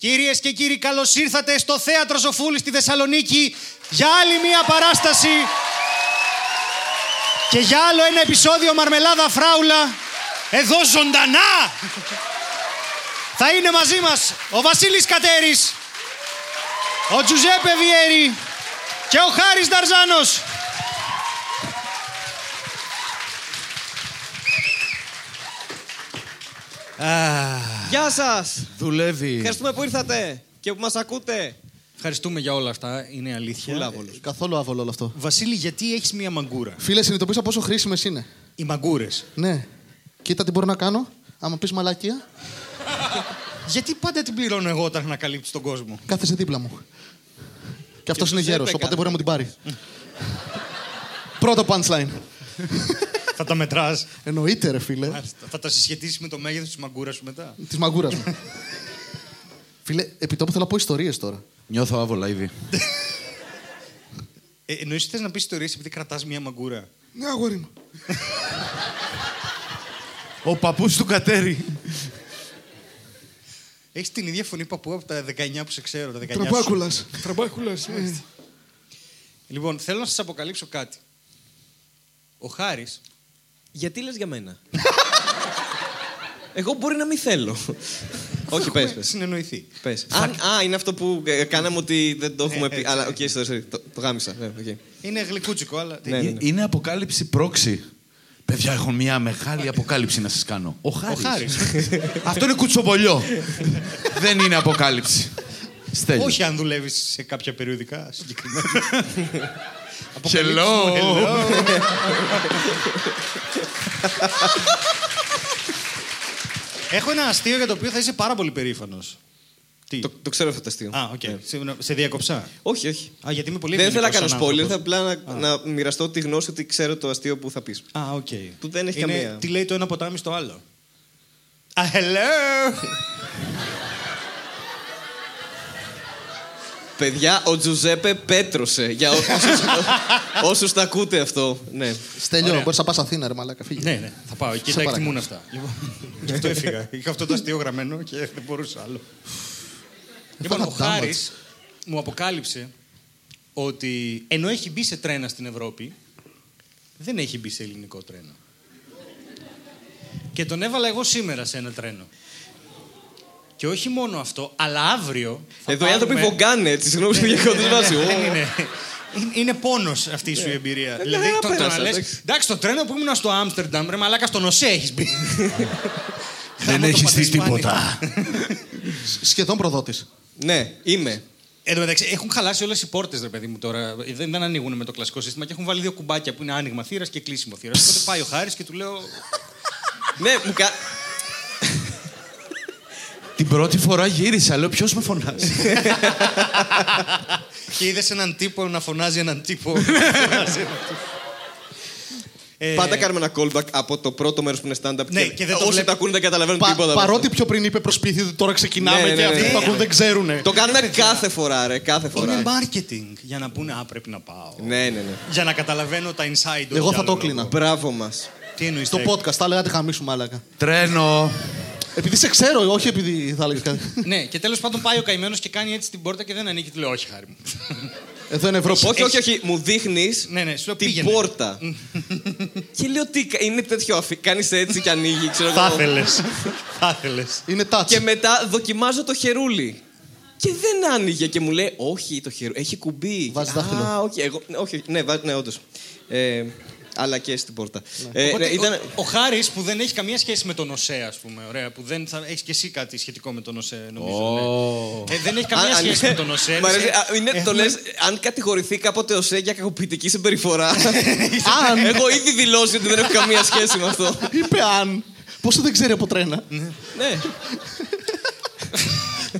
Κυρίες και κύριοι, καλώς ήρθατε στο Θέατρο Σοφούλη στη Θεσσαλονίκη για άλλη μία παράσταση και για άλλο ένα επεισόδιο Μαρμελάδα Φράουλα εδώ ζωντανά. Θα είναι μαζί μας ο Βασίλης Κατέρης, ο Τζουζέπε Βιέρη και ο Χάρης Νταρζάνος. Γεια σας! Δουλεύει. Ευχαριστούμε που ήρθατε και που μας ακούτε. Ευχαριστούμε για όλα αυτά, είναι αλήθεια. Φουλάβολος. Καθόλου άβολο όλο αυτό. Βασίλη, γιατί έχεις μία μαγκούρα; Φίλε, συνειδητοποίησα πόσο χρήσιμες είναι. Οι μαγκούρες. Ναι. Κοίτα τι μπορώ να κάνω. Άμα πεις μαλακία, Γιατί πάντα την πληρώνω εγώ όταν ανακαλύψει τον κόσμο; κάθεσαι δίπλα μου. Και αυτός του είναι Ζέπε γέρο, οπότε έκανε. μπορεί να μου την πάρει. Πρώτο punchline. Θα τα μετράς. Εννοείται, ρε φίλε. Μάλιστα. Θα τα συσχετίσεις με το μέγεθος της μαγκούρας σου μετά. Της μαγκούρας μου. φίλε, επί τόπου θέλω να πω ιστορίες τώρα. Νιώθω άβολα ήδη. Ε, Εννοείς ότι θες να πεις ιστορίες επειδή κρατάς μία μαγκούρα; Ναι, αγόρι μου. Ο παππούς του Κατέρι. Έχεις την ίδια φωνή παππού από τα 19 που σε ξέρω. Τα 19 σου. Τραμπάκουλας. Τραμπάκουλας. Λοιπόν, θέλω να σας αποκαλύψω κάτι. Ο Χάρης. Γιατί λες για μένα; Εγώ μπορεί να μην θέλω. Όχι, πες, πες. Συνεννοηθεί. πες. Αν, α, είναι αυτό που ε, κάναμε ότι δεν το έχουμε πει. Αλλά, ok, sorry, sorry, το, το γάμησα. Ναι, οκ. Είναι γλυκούτσικο, αλλά. Ναι, ναι, ναι. Είναι αποκάλυψη πρόξη. Παιδιά, έχω μια μεγάλη αποκάλυψη να σας κάνω. Ο Ο Χάρης. Χάρης. Αυτό είναι κουτσομπολιό. Δεν είναι αποκάλυψη. Στέλιο. Όχι αν δουλεύεις σε κάποια περιοδικά συγκεκριμένα. Hello. Έχω ένα αστείο για το οποίο θα είσαι πάρα πολύ περήφανος. Τι; Το, το ξέρω αυτό το αστείο. Α, οκ. Ναι. Σε, σε διάκοψα. Όχι, όχι. Α, γιατί είμαι πολύ Δεν θέλω να ευγενικός κάνω σαν spoiler, θα άνθρωπος. απλά να, να μοιραστώ τη γνώση ότι ξέρω το αστείο που θα πεις. Α, οκ. Που δεν έχει Είναι, καμία. Τι λέει το ένα ποτάμι στο άλλο. Α, hello! Παιδιά, ο Τζουζέπε πέτρωσε. Για όσους, όσους τα ακούτε αυτό. Ναι. Στέλιο, Ωραία. μπορείς να πας Αθήνα, ρε μαλάκα. Φύγε. ναι, ναι, θα πάω. Εκεί Σε τα παρακαλώ. εκτιμούν αυτά. Λοιπόν, γι' αυτό έφυγα. Είχα αυτό το αστείο γραμμένο και δεν μπορούσα άλλο. λοιπόν, ο Έφαγα damage. Χάρη μου αποκάλυψε ότι ενώ έχει μπει σε τρένα στην Ευρώπη, δεν έχει μπει σε ελληνικό τρένο. Και τον έβαλα εγώ σήμερα σε ένα τρένο. Και όχι μόνο αυτό, αλλά αύριο. θα Εδώ οι άνθρωποι πάρουμε- βογκάνε έτσι. Συγγνώμη που διακόπτω της βάσης. δεν είναι. Είναι- Είναι πόνος αυτή σου η εμπειρία. δηλαδή, ναι, το, το να πέρασα, λες, εντάξει. εντάξει, το τρένο που ήμουν στο Άμστερνταμ, ρε μαλάκα, στον ΟΣΕ έχεις μπει. Δεν Γάμο το έχεις δει πατεσπάνι. τίποτα. Σχεδόν προδότης. Ναι, είμαι. Εν τω μεταξύ, έχουν χαλάσει όλες οι πόρτες, ρε παιδί μου τώρα. Δεν, δεν ανοίγουν με το κλασικό σύστημα και έχουν βάλει δύο κουμπάκια που είναι άνοιγμα θύρας και κλείσιμο θύρας. Οπότε πάει ο Χάρης και του λέω. Ναι, μου κα... Την πρώτη φορά γύρισα, λέω ποιος με φωνάζει; και είδες έναν τύπο να φωνάζει έναν τύπο. να φωνάζει έναν τύπο. Ε, Πάντα κάνουμε ένα callback από το πρώτο μέρος που είναι stand-up. Ναι, και δεν το όσοι βλέπ- το ακούνε δεν καταλαβαίνουν Πα, τίποτα. παρότι πιο πριν είπε προ σπίτι ότι τώρα ξεκινάμε Ναι, ναι, και ναι, αυτοί ναι. που το ακούν δεν ξέρουν. Το κάνουμε κάθε φορά, ρε. Κάθε φορά. Είναι marketing για να πούνε Α, πρέπει να πάω. Ναι, ναι, ναι. Για να καταλαβαίνω τα inside. Εγώ όχι θα άλλο το κλείνα. λόγο. Μπράβο μας. Τι εννοείς. Στο podcast θα έλεγα χαμίσου μάλακα. Τρένο. Επειδή σε ξέρω, όχι επειδή θα έλεγες κάτι. Ναι, και τέλος πάντων πάει ο καημένος και κάνει έτσι την πόρτα και δεν ανοίγει. Του λέω Όχι, χάρη μου. Εδώ είναι Ευρώπη. Όχι, όχι, όχι. Μου δείχνεις Ναι, ναι, σου λέω την πήγαινε. πόρτα. και λέω τι. κα- Είναι τέτοιο. αφι- Κάνεις έτσι και ανοίγει, ξέρω Θα εγώ. ήθελε. Θα ήθελε. Είναι touch. Και μετά δοκιμάζω το χερούλι. Και δεν άνοιγε και μου λέει, Όχι, το χερούλι. Έχει κουμπί. Βάζει δάχτυλο. Α, όχι, εγώ, όχι, ναι, βάζει, ναι, όντως. Ε, αλλά και στην πόρτα. Ε, Οπότε, ναι, ήταν, ο, ο Χάρης που δεν έχει καμία σχέση με τον ΟΣΕ, ας πούμε. Ωραία, που δεν θα έχεις και εσύ κάτι σχετικό με τον ΟΣΕ, νομίζω. ναι. Ε, δεν έχει καμία Α, α, σχέση ναι. με τον ΟΣΕ. Μ' αρέσει, Ε, α, είναι, το έχουμε- λες, αν κατηγορηθεί κάποτε ο ΣΕ για κακοποιητική συμπεριφορά. Αν. Έχω ήδη δηλώσει ότι δεν έχω καμία σχέση με αυτό. Είπε αν. Πόσο δεν ξέρει από τρένα. ναι.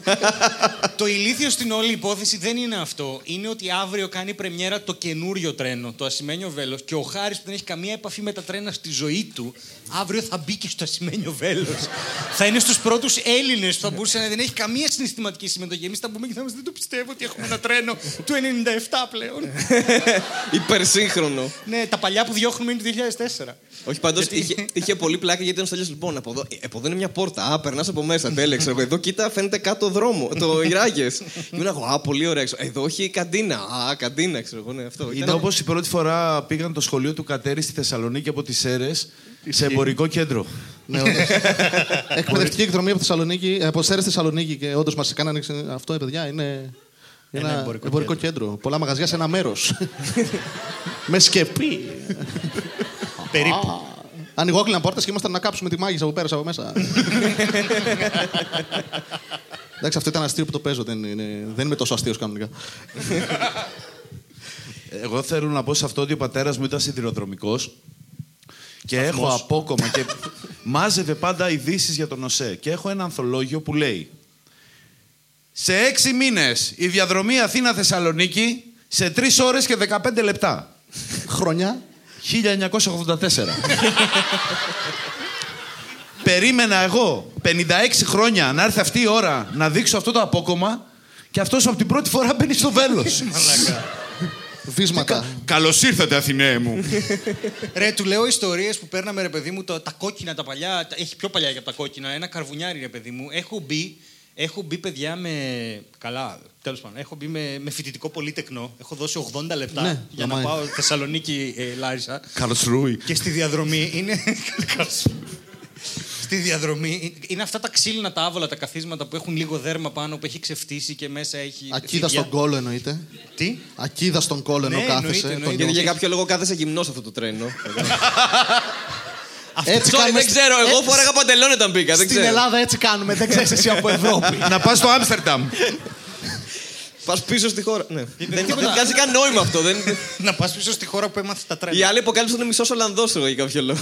Το ηλίθιο στην όλη υπόθεση δεν είναι αυτό. Είναι ότι αύριο κάνει πρεμιέρα το καινούριο τρένο, το Ασημένιο Βέλος. Και ο Χάρης που δεν έχει καμία επαφή με τα τρένα στη ζωή του, αύριο θα μπει και στο Ασημένιο Βέλος. θα είναι στους πρώτους Έλληνες που θα μπορούσε να δεν έχει καμία συναισθηματική συμμετοχή. Εμείς θα μπούμε και θα είμαστε. Δεν το πιστεύω ότι έχουμε ένα τρένο του 97 πλέον. Υπερσύγχρονο. ναι, τα παλιά που διώχνουμε είναι του 2004. Όχι, πάντως είχε, είχε πολύ πλάκα γιατί ήταν στο τέλος. Λοιπόν, από εδώ, ε, από εδώ είναι μια πόρτα. Α, περνάς από μέσα. Τέλεια, ξέρω εγώ. Εδώ κοίτα, φαίνεται κάτω δρόμο. Το Ιράγε. Ήμουν εγώ, Α, πολύ ωραία. ξέρω. Εδώ έχει καντίνα. Α, καντίνα, ξέρω εγώ. Ναι, αυτό. Είναι όπως η πρώτη φορά πήγαν το σχολείο του Κατέρη στη Θεσσαλονίκη από τις Σέρες σε εμπορικό κέντρο. Ναι, όντως. Εκπαιδευτική εκδρομή από Θεσσαλονίκη, ε, από Σέρες Θεσσαλονίκη και όντως μας κάνανε ξε- αυτό, ε, παιδιά, είναι. Ένα, εμπορικό εμπορικό, κέντρο. Πολλά μαγαζιά σε ένα μέρος. Με σκεπή. Περίπου. Ανοιγόκλειναν πόρτες και ήμασταν να κάψουμε τη μάγισσα που πέρασε από μέσα. Εντάξει, αυτό ήταν αστείο που το παίζω. Δεν, είναι, δεν είμαι τόσο αστείος κανονικά. Εγώ θέλω να πω σε αυτό ότι ο πατέρας μου ήταν σιδηροδρομικός και έχω απόκομα και μάζευε πάντα ειδήσεις για τον ΟΣΕ. Και έχω ένα ανθολόγιο που λέει Σε έξι μήνες η διαδρομή Αθήνα-Θεσσαλονίκη σε τρεις ώρες και 15 λεπτά. Χρονιά. 1984. Περίμενα εγώ 56 χρόνια να έρθει αυτή η ώρα να δείξω αυτό το απόκομα και αυτός από την πρώτη φορά μπαίνει στο βέλος. Βίσματα. Καλώς ήρθατε Αθηναίε μου. Ρε, του λέω ιστορίες που παίρναμε, ρε παιδί μου, το, τα κόκκινα, τα παλιά. τα- έχει πιο παλιά και από τα κόκκινα. Ένα καρβουνιάρι, ρε παιδί μου. Έχω μπει, έχω μπει παιδιά με. Καλά, τέλος πάντων. Έχω μπει με, με φοιτητικό πολύτεκνο. Έχω δώσει 80 λεπτά Ναι, για να αμά. πάω Θεσσαλονίκη, ε, Λάρισα. Καλώς ρούι. Και στη διαδρομή είναι. στη διαδρομή είναι αυτά τα ξύλινα τα άβολα, τα καθίσματα που έχουν λίγο δέρμα πάνω, που έχει ξεφτύσει και μέσα έχει. Ακίδα φίδια. στον κόλο εννοείται. Τι; Ακίδα στον κόλο ενώ Ναι, κάθεσαι. εννοείται, τον εννοείται. Γιατί νιώθεις. για κάποιο λόγο κάθεσε γυμνός αυτό το τρένο. Έτσι Sorry, κάνουμε δεν στη- ξέρω. Εγώ Ε, φόραγα παντελόνι όταν μπήκα. Δεν Στην ξέρω. Ελλάδα έτσι κάνουμε. Δεν ξέρεις εσύ από Ευρώπη. να πας στο Άμστερνταμ. Πας πίσω στη χώρα. Ναι. Δεν δεν τίποτα. βγάζει καν νόημα αυτό. δεν- να πας πίσω στη χώρα που έμαθε τα τρένα. Οι άλλοι αποκάλυψαν ότι είναι μισό Ολλανδό εγώ για κάποιο λόγο.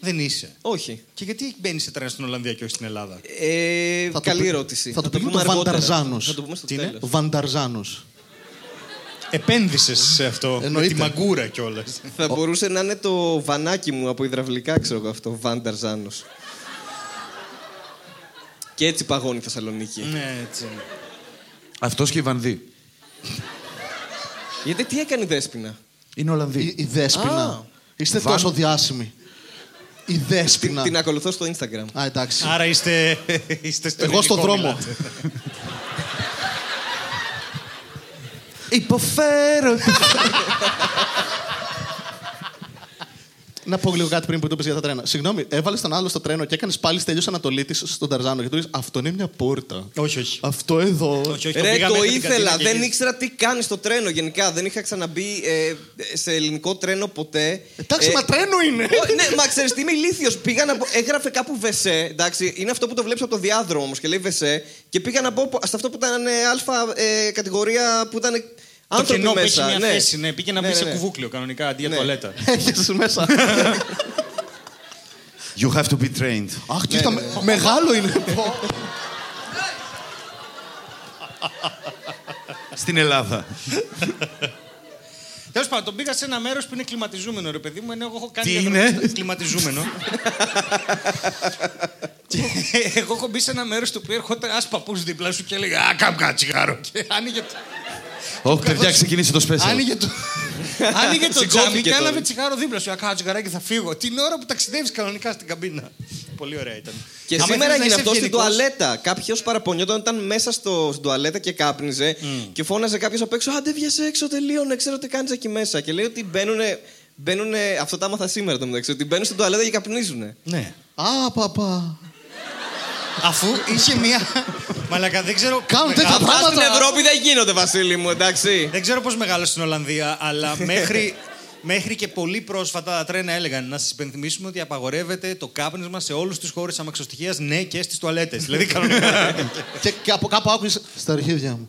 Δεν είσαι. Όχι. Και γιατί μπαίνεις σε τρένα στην Ολλανδία και όχι στην Ελλάδα; Ε, Θα το καλή πει- ερώτηση. θα το πει πούμε το αργότερα. Βανταρζάνος. Θα το πούμε στο Τι είναι; τέλος. Βανταρζάνος. Επένδυσες σε αυτό. Με Εννοείται. τη μαγκούρα κιόλας. Θα μπορούσε να είναι το βανάκι μου από υδραυλικά, ξέρω εγώ αυτό. Βανταρζάνος. Και έτσι παγώνει η Θεσσαλονίκη. ναι, έτσι. είναι. Αυτός και η Βανδύ. Γιατί τι έκανε η Δέσποινα; Είναι Ολλανδοί. Η, η Δέσποινα. Α. Είστε Βαν- τόσο διάσημοι. Η Την, Δέσποινα. την ακολουθώ στο Instagram. Α, εντάξει. Άρα είστε, είστε στο Εγώ στο ελληνικό δρόμο. μιλάτε. Υποφέρω. Να πω λίγο κάτι πριν που το πεις για τα τρένα. Συγγνώμη, έβαλες τον άλλο στο τρένο και έκανες πάλι τελείω Ανατολίτης στον Ταρζάνο και του είπε Αυτό είναι μια πόρτα. Όχι, όχι. Αυτό εδώ. όχι, όχι Ρε, πήγαμε το μέχρι την ήθελα. καντίνα και Δεν γύρισα. ήξερα τι κάνει στο τρένο γενικά. Δεν είχα ξαναμπεί ε, σε ελληνικό τρένο ποτέ. Εντάξει, Ε, μα τρένο είναι. Ω, ναι, μα ξέρεις τι είμαι ηλίθιος. Πήγα να πω, έγραφε κάπου βεσέ. Εντάξει, είναι αυτό που το βλέπεις από το διάδρομο όμως και λέει βεσέ. Και πήγα να πω σε αυτό που ήταν ε, αλφα ε, κατηγορία που ήταν Το άνθρωποι κενό που έχει μέσα. μια ναι. θέση, ναι, πήγε να Ναι, μπει ναι, σε ναι. κουβούκλιο κανονικά αντί για Ναι. τουαλέτα. Έχεις μέσα. You have to be trained. Αχ, κοίτα, με- μεγάλο είναι. Πω. Στην Ελλάδα. Τέλος πάντων, τον πήγα σε ένα μέρος που είναι κλιματιζούμενο, ρε παιδί μου, ενώ εγώ έχω κάνει. Τι διαδρομή είναι; στο- Κλιματιζούμενο. και εγώ έχω μπει σε ένα μέρος του οποίου έρχονταν ένα παππούς δίπλα σου και έλεγε Α, κάμ κάνα τσιγάρο. Και άνοιγε το. Όχι, παιδιά, ξεκινήσει το special. Άνοιγε το, άνοιγε το Σηκώθηκε τζάμι και τώρα. έλαβε τσιγάρο δίπλα σου. Α, κάνα τσιγαράκι θα φύγω. Την ώρα που ταξιδεύεις κανονικά στην καμπίνα. Πολύ ωραία ήταν. Και Άμα σήμερα ήθελες να έγινε είσαι αυτό στην ευγενικός- τουαλέτα. Κάποιος παραπονιόταν όταν ήταν μέσα στο, στην τουαλέτα και κάπνιζε και φώναζε κάποιος απ' έξω: Άντε, βγες έξω, τελείωνε, ξέρω τι κάνεις εκεί μέσα. Και λέει ότι μπαίνουν. Μπαίνουνε, αυτό τα άμαθα σήμερα το μεταξύ, ότι μπαίνουν στην τουαλέτα και καπνίζουν. Ναι. Α, παπά. Αφού είχε μία. Μαλακα, δεν ξέρω. Κάνουν τέτοια μεγάλο- Αυτά στην πράγματα. Ευρώπη δεν γίνονται, Βασίλη μου, εντάξει. Δεν ξέρω πώς μεγάλωσε στην Ολλανδία, αλλά μέχρι, μέχρι και πολύ πρόσφατα τα τρένα έλεγαν να σας υπενθυμίσουμε ότι απαγορεύεται το κάπνισμα σε όλους τους χώρους αμαξοστοιχείας, ναι και στις τουαλέτες. δηλαδή κανονικά. Και, και από κάπου άκουσε στα αρχίδια μου.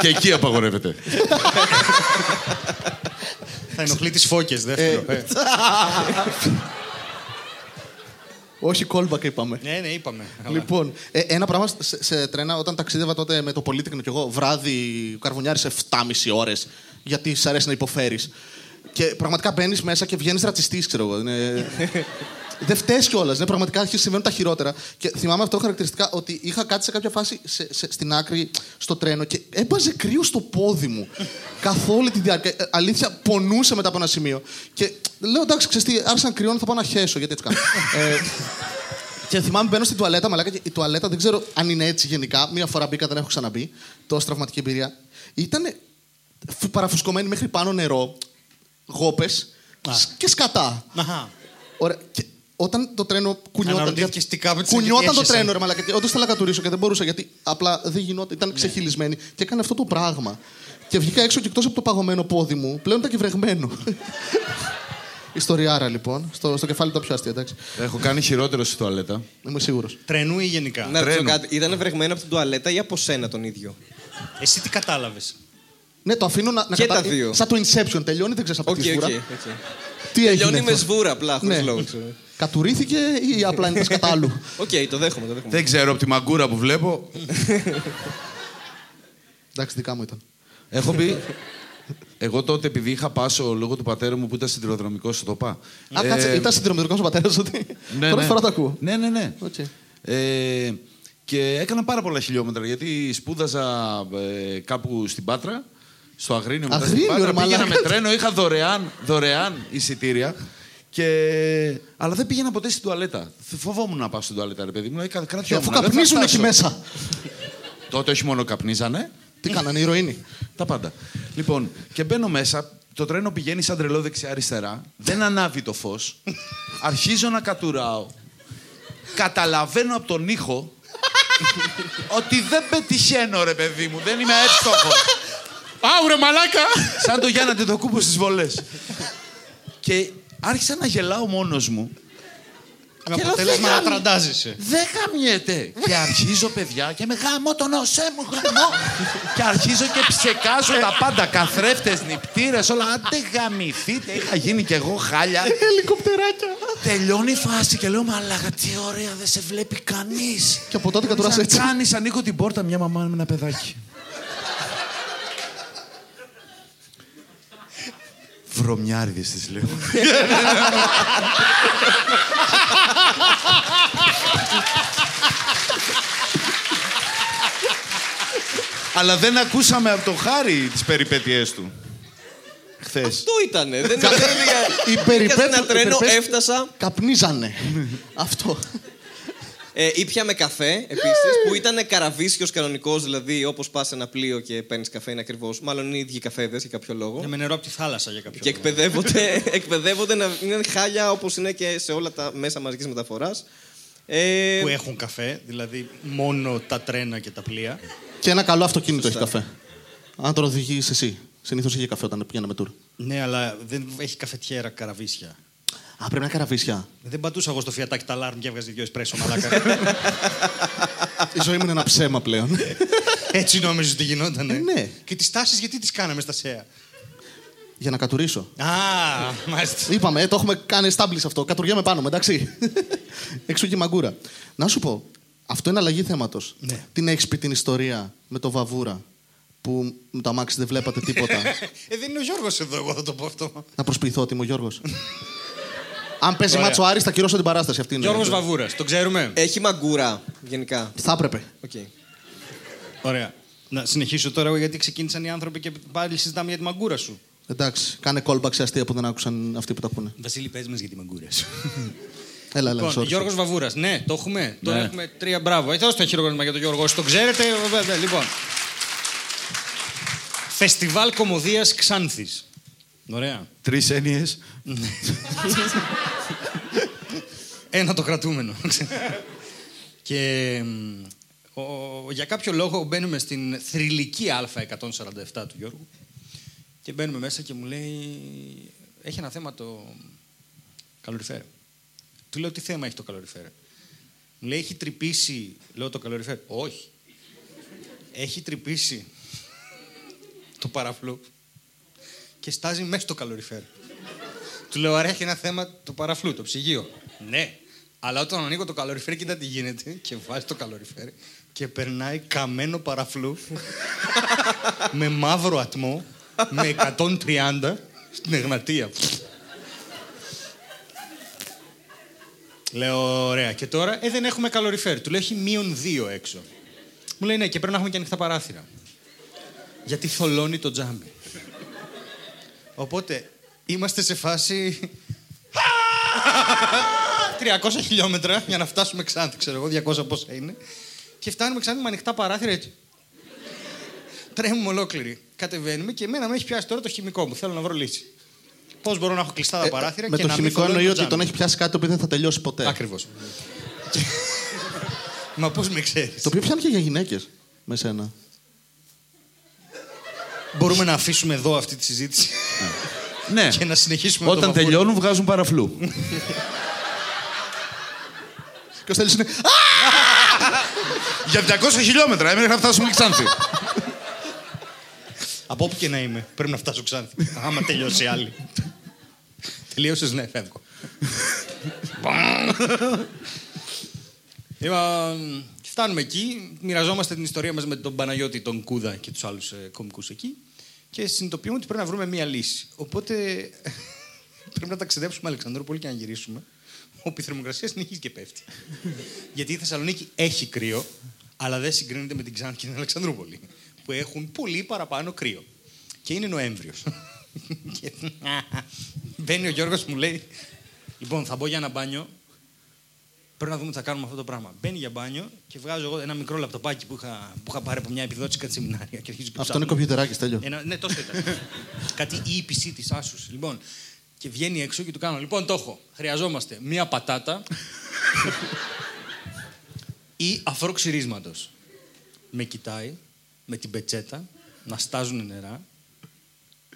Και εκεί απαγορεύεται. θα ενοχλεί τις φώκες, δεύτερο. Ε. Όχι callback είπαμε. Ναι, ναι, είπαμε. Αλλά- Λοιπόν, ε, ένα πράγμα σε, σε τρένα, όταν ταξίδευα τότε με το Πολύτεκνο κι εγώ, βράδυ καρβουνιάρι σε 7,5 ώρες, γιατί σ' αρέσει να υποφέρεις. Και πραγματικά μπαίνεις μέσα και βγαίνεις ρατσιστής, ξέρω εγώ. Είναι... Δεν φταίεις κιόλας. Ναι, πραγματικά αρχίζουν συμβαίνουν τα χειρότερα. Και θυμάμαι αυτό χαρακτηριστικά ότι είχα κάτι σε κάποια φάση σε, σε- στην άκρη στο τρένο και έπαζε κρύο στο πόδι μου. Καθ' όλη τη διάρκεια. Ε, αλήθεια, πονούσε μετά από ένα σημείο. Και λέω εντάξει, ξέρεις τι, άρχισα να κρυώνω, θα πάω να χέσω. Γιατί έτσι κάνω. ε, και θυμάμαι μπαίνω στην τουαλέτα, μαλάκα, και η τουαλέτα δεν ξέρω αν είναι έτσι γενικά. Μία φορά μπήκα, δεν έχω ξαναμπεί. Τόσο τραυματική εμπειρία. Ήταν παραφουσκωμένη μέχρι πάνω νερό, γόπες και σκατά. Αχα. Ωραία. Και όταν το τρένο κουνιόταν. Αναρωτήθηκες τι κάπου της κουνιόταν το έχεσαι. τρένο, ρε Μαλάκα. Όντως ήθελα να κατουρίσω και δεν μπορούσα γιατί απλά δεν γινόταν. Ήταν ξεχυλισμένη και έκανε αυτό το πράγμα. Και βγήκα έξω και εκτός από το παγωμένο πόδι μου, πλέον ήταν και βρεγμένο. Ιστοριάρα λοιπόν. Στο, στο κεφάλι το πιο αστείο, εντάξει. Έχω κάνει χειρότερο στη τουαλέτα. Είμαι σίγουρος. Τρενού ή γενικά; Να ρωτήσω Τρένο. κάτι. Ήταν βρεγμένο από την τουαλέτα ή από σένα τον ίδιο; Εσύ τι κατάλαβες; Ναι, το αφήνω να, να Και τα δύο. Σαν το Inception. Τελειώνει, δεν ξέρεις από Οκ, τη οκ. σβούρα. Οκ. Τι έγινε. Τελειώνει με αυτό; σβούρα απλά, χωρίς Ναι. λόγο. ξέρω. Κατουρίθηκε ή απλά είναι τα σκατάλου. Οκ, το δέχομαι, το δέχομαι. Δεν ξέρω από τη μαγκούρα που βλέπω. Εντάξει, δικά μου ήταν. Έχω πει. Εγώ τότε, επειδή είχα πάσο λόγω του πατέρα μου που ήταν συντηροδρομικό, στο το πά. Α, κάτσε, Ε, ήταν σιδηροδρομικός ο πατέρας ότι. ναι, Πρώτη ναι. φορά το ακούω. Ναι, ναι, ναι. Οκ. Ε, και έκανα πάρα πολλά χιλιόμετρα γιατί σπούδαζα ε, κάπου στην Πάτρα, στο Αγρίνιο. μετά στην Αγρίνιο, Πάτρα. ρε πήγαινα με μαλάκα. τρένο, είχα δωρεάν, δωρεάν εισιτήρια. Και... Αλλά δεν πήγαινα ποτέ στην τουαλέτα. Φοβόμουν να πάω στην τουαλέτα, ρε παιδί μου. Κρα- Και κρατιόμουν, αφού δεν θα καπνίζουν εκεί φτάσω. μέσα. Τότε όχι μόνο καπνίζανε, Τι κάνανε, ηρωίνη. τα πάντα. Λοιπόν, και μπαίνω μέσα, το τρένο πηγαίνει σαν τρελό δεξιά-αριστερά, δεν ανάβει το φως. αρχίζω να κατουράω. Καταλαβαίνω από τον ήχο ότι δεν πετυχαίνω, ρε παιδί μου, δεν είμαι εύστοχος. Άουρε μαλάκα! σαν το Γιάννα Τετοκούπο στις βολές. και άρχισα να γελάω μόνος μου. Με Και λέω, αποτέλεσμα «Δεν να γαμ- τραντάζεσαι. Δεν γαμιέται. και αρχίζω, παιδιά, και με γαμώ τον οσέ μου γαμώ. και αρχίζω και ψεκάζω τα πάντα. Καθρέφτες, νυπτήρες, όλα. Άντε γαμηθείτε. Είχα γίνει κι εγώ χάλια. Ελικοπτεράκια. Τελειώνει η φάση και λέω Μαλάκα, τι ωραία, δεν σε βλέπει κανείς. Και από τότε κατουράς έτσι. Κάνει, ανοίγω την πόρτα μια μαμά με ένα παιδάκι. Βρωμιάριδες τις λέω. Αλλά δεν ακούσαμε από το Χάρη τις περιπέτειές του. Χθες. Αυτό ήτανε. Δεν ήταν Οι για... περιπέτειες- Πιάσα ένα τρένο, οι περιπέτειες- έφτασα. Καπνίζανε. Αυτό. Ε, ήπια με καφέ επίσης, που ήταν καραβίσιος κανονικός, δηλαδή όπως πας σε ένα πλοίο και παίρνεις καφέ είναι ακριβώς. Μάλλον είναι οι ίδιοι καφέδες για κάποιο λόγο. Για με νερό από τη θάλασσα για κάποιο Και λόγο. εκπαιδεύονται, εκπαιδεύονται να είναι χάλια όπως είναι και σε όλα τα μέσα μαζικής μεταφοράς. Ε, Που έχουν καφέ, δηλαδή μόνο τα τρένα και τα πλοία. Και ένα καλό αυτοκίνητο έχει καφέ. Αν τον οδηγείς εσύ. Συνήθως είχε καφέ όταν πήγαμε tour. Ναι, αλλά δεν έχει καφετιέρα καραβίσια. Α, πρέπει να είναι καραβίσια. Δεν πατούσα εγώ στο φιατάκι τα λάρμ και έβγαζε δύο εσπρέσο μαλάκα. Η ζωή μου είναι ένα ψέμα πλέον. Έτσι νόμιζες ότι γινόταν. Ε, ναι. Και τις τάσεις γιατί τις κάναμε στα ΣΕΑ; Για να κατουρίσω. Α, μάλιστα. Είπαμε, ε, το έχουμε κάνει establish αυτό. Κατουριέμαι πάνω μου, εντάξει. Έξω και η μαγκούρα. Να σου πω, αυτό είναι αλλαγή θέματος. Ναι. Την έχεις πει την ιστορία με τον Βαβούρα που με το αμάξι δεν βλέπατε τίποτα; Ε, δεν είναι ο Γιώργος εδώ, εγώ θα το πω αυτό. να προσποιηθώ ότι είμαι ο Γιώργος. Αν παίζει Ωραία. μάτσο Άρης, θα ακυρώσω την παράσταση αυτή. Είναι. Γιώργος Βαβούρας, τον ξέρουμε; έχει μαγκούρα γενικά. Θα έπρεπε. Οκ. Ωραία. Να συνεχίσω τώρα εγώ γιατί ξεκίνησαν οι άνθρωποι και πάλι συζητάμε για τη μαγκούρα σου. Εντάξει, κάνε callback σε αστεία που δεν άκουσαν αυτοί που τα ακούνε. Βασίλη, πες μας για τη μαγκούρα σου. Έλα, έλα, λοιπόν, sorry. Γιώργος Βαβούρας. Ναι, το έχουμε. Τώρα Ναι. έχουμε τρία μπράβο. Ε, δώστε το χειροκρότημα για τον Γιώργο. Όσοι τον ξέρετε, βέβαια. Λοιπόν. Φεστιβάλ Κομμωδίας Ξάνθης. Ωραία. Τρεις έννοιες. Ένα το κρατούμενο. και μ, ο- για κάποιο λόγο μπαίνουμε στην θρηλυκή Α147 του Γιώργου και μπαίνουμε μέσα και μου λέει έχει ένα θέμα το καλοριφέρ. Του λέω τι θέμα έχει το καλοριφέρ. Μου λέει έχει τρυπήσει, λέω το καλοριφέρ. Όχι. Έχει τρυπήσει το παραφλού και στάζει μέσα στο καλοριφέρ. Του λέω, άρα έχει ένα θέμα το παραφλού, το ψυγείο. Ναι. Αλλά όταν ανοίγω το καλοριφέρι, κοίτα τι γίνεται και βάζει το καλοριφέρι και περνάει καμένο παραφλού με μαύρο ατμό με 130 στην Εγνατία. Λέω, ωραία. Και τώρα, ε, δεν έχουμε καλοριφέρ. Του λέω, έχει μείον δύο έξω. Μου λέει, ναι, και πρέπει να έχουμε και ανοιχτά παράθυρα. Γιατί θολώνει το τζάμι. Οπότε, είμαστε σε φάση... 300 χιλιόμετρα για να φτάσουμε Ξάνθη, ξέρω εγώ, 200 πόσα είναι. Και φτάνουμε Ξάνθη με ανοιχτά παράθυρα έτσι. Τρέμουμε ολόκληροι. Κατεβαίνουμε και εμένα με έχει πιάσει τώρα το χημικό μου. Θέλω να βρω λύση. Πώς μπορώ να έχω κλειστά τα παράθυρα Ε, Με και το να χημικό μην θολώνει εννοεί το ότι τον τζάμι. έχει πιάσει κάτι το οποίο δεν θα τελειώσει ποτέ. Ακριβώς. Μα πώς με ξέρεις. Το οποίο πιάνει και για γυναίκες με σένα. Μπορούμε να αφήσουμε εδώ αυτή τη συζήτηση Ναι. και να συνεχίσουμε με Όταν το βαφούρι. τελειώνουν, βγάζουν παραφλού. Και ο Στέλιος είναι. Για 200 χιλιόμετρα, έμεινε να φτάσουμε Ξάνθη. Από όπου και να είμαι, πρέπει να φτάσω Ξάνθη. Άμα τελειώσει η άλλη. Τελείωσες, ναι, φεύγω. Λοιπόν, φτάνουμε εκεί, μοιραζόμαστε την ιστορία μας με τον Παναγιώτη, τον Κούδα και τους άλλους ε, κομικούς εκεί και συνειδητοποιούμε ότι πρέπει να βρούμε μία λύση. Οπότε πρέπει να ταξιδέψουμε Αλεξανδρούπολη και να γυρίσουμε όπου η θερμοκρασία συνεχίζει και πέφτει. Γιατί η Θεσσαλονίκη έχει κρύο, αλλά δεν συγκρίνεται με την Ξάνθη και την Αλεξανδρούπολη, που έχουν πολύ παραπάνω κρύο. Και είναι Νοέμβριος. Και Μπαίνει ο Γιώργος μου λέει, λοιπόν θα μπω για ένα μπάνιο, πρέπει να δούμε τι θα κάνουμε αυτό το πράγμα. Μπαίνει για μπάνιο και βγάζω εγώ ένα μικρό λαπτοπάκι που είχα, που είχα πάρει από μια επιδότηση κάτι σεμινάρια. Και αρχίζω και Αυτό είναι ψάχνω. κομπιουτεράκι, Στέλιο. Ένα, ναι, τόσο ήταν. Κάτι EPC της Asus. Λοιπόν, και βγαίνει έξω και του κάνω. Λοιπόν, το έχω. Χρειαζόμαστε μία πατάτα ή αφρό ξυρίσματος. Με κοιτάει με την πετσέτα να στάζουν νερά.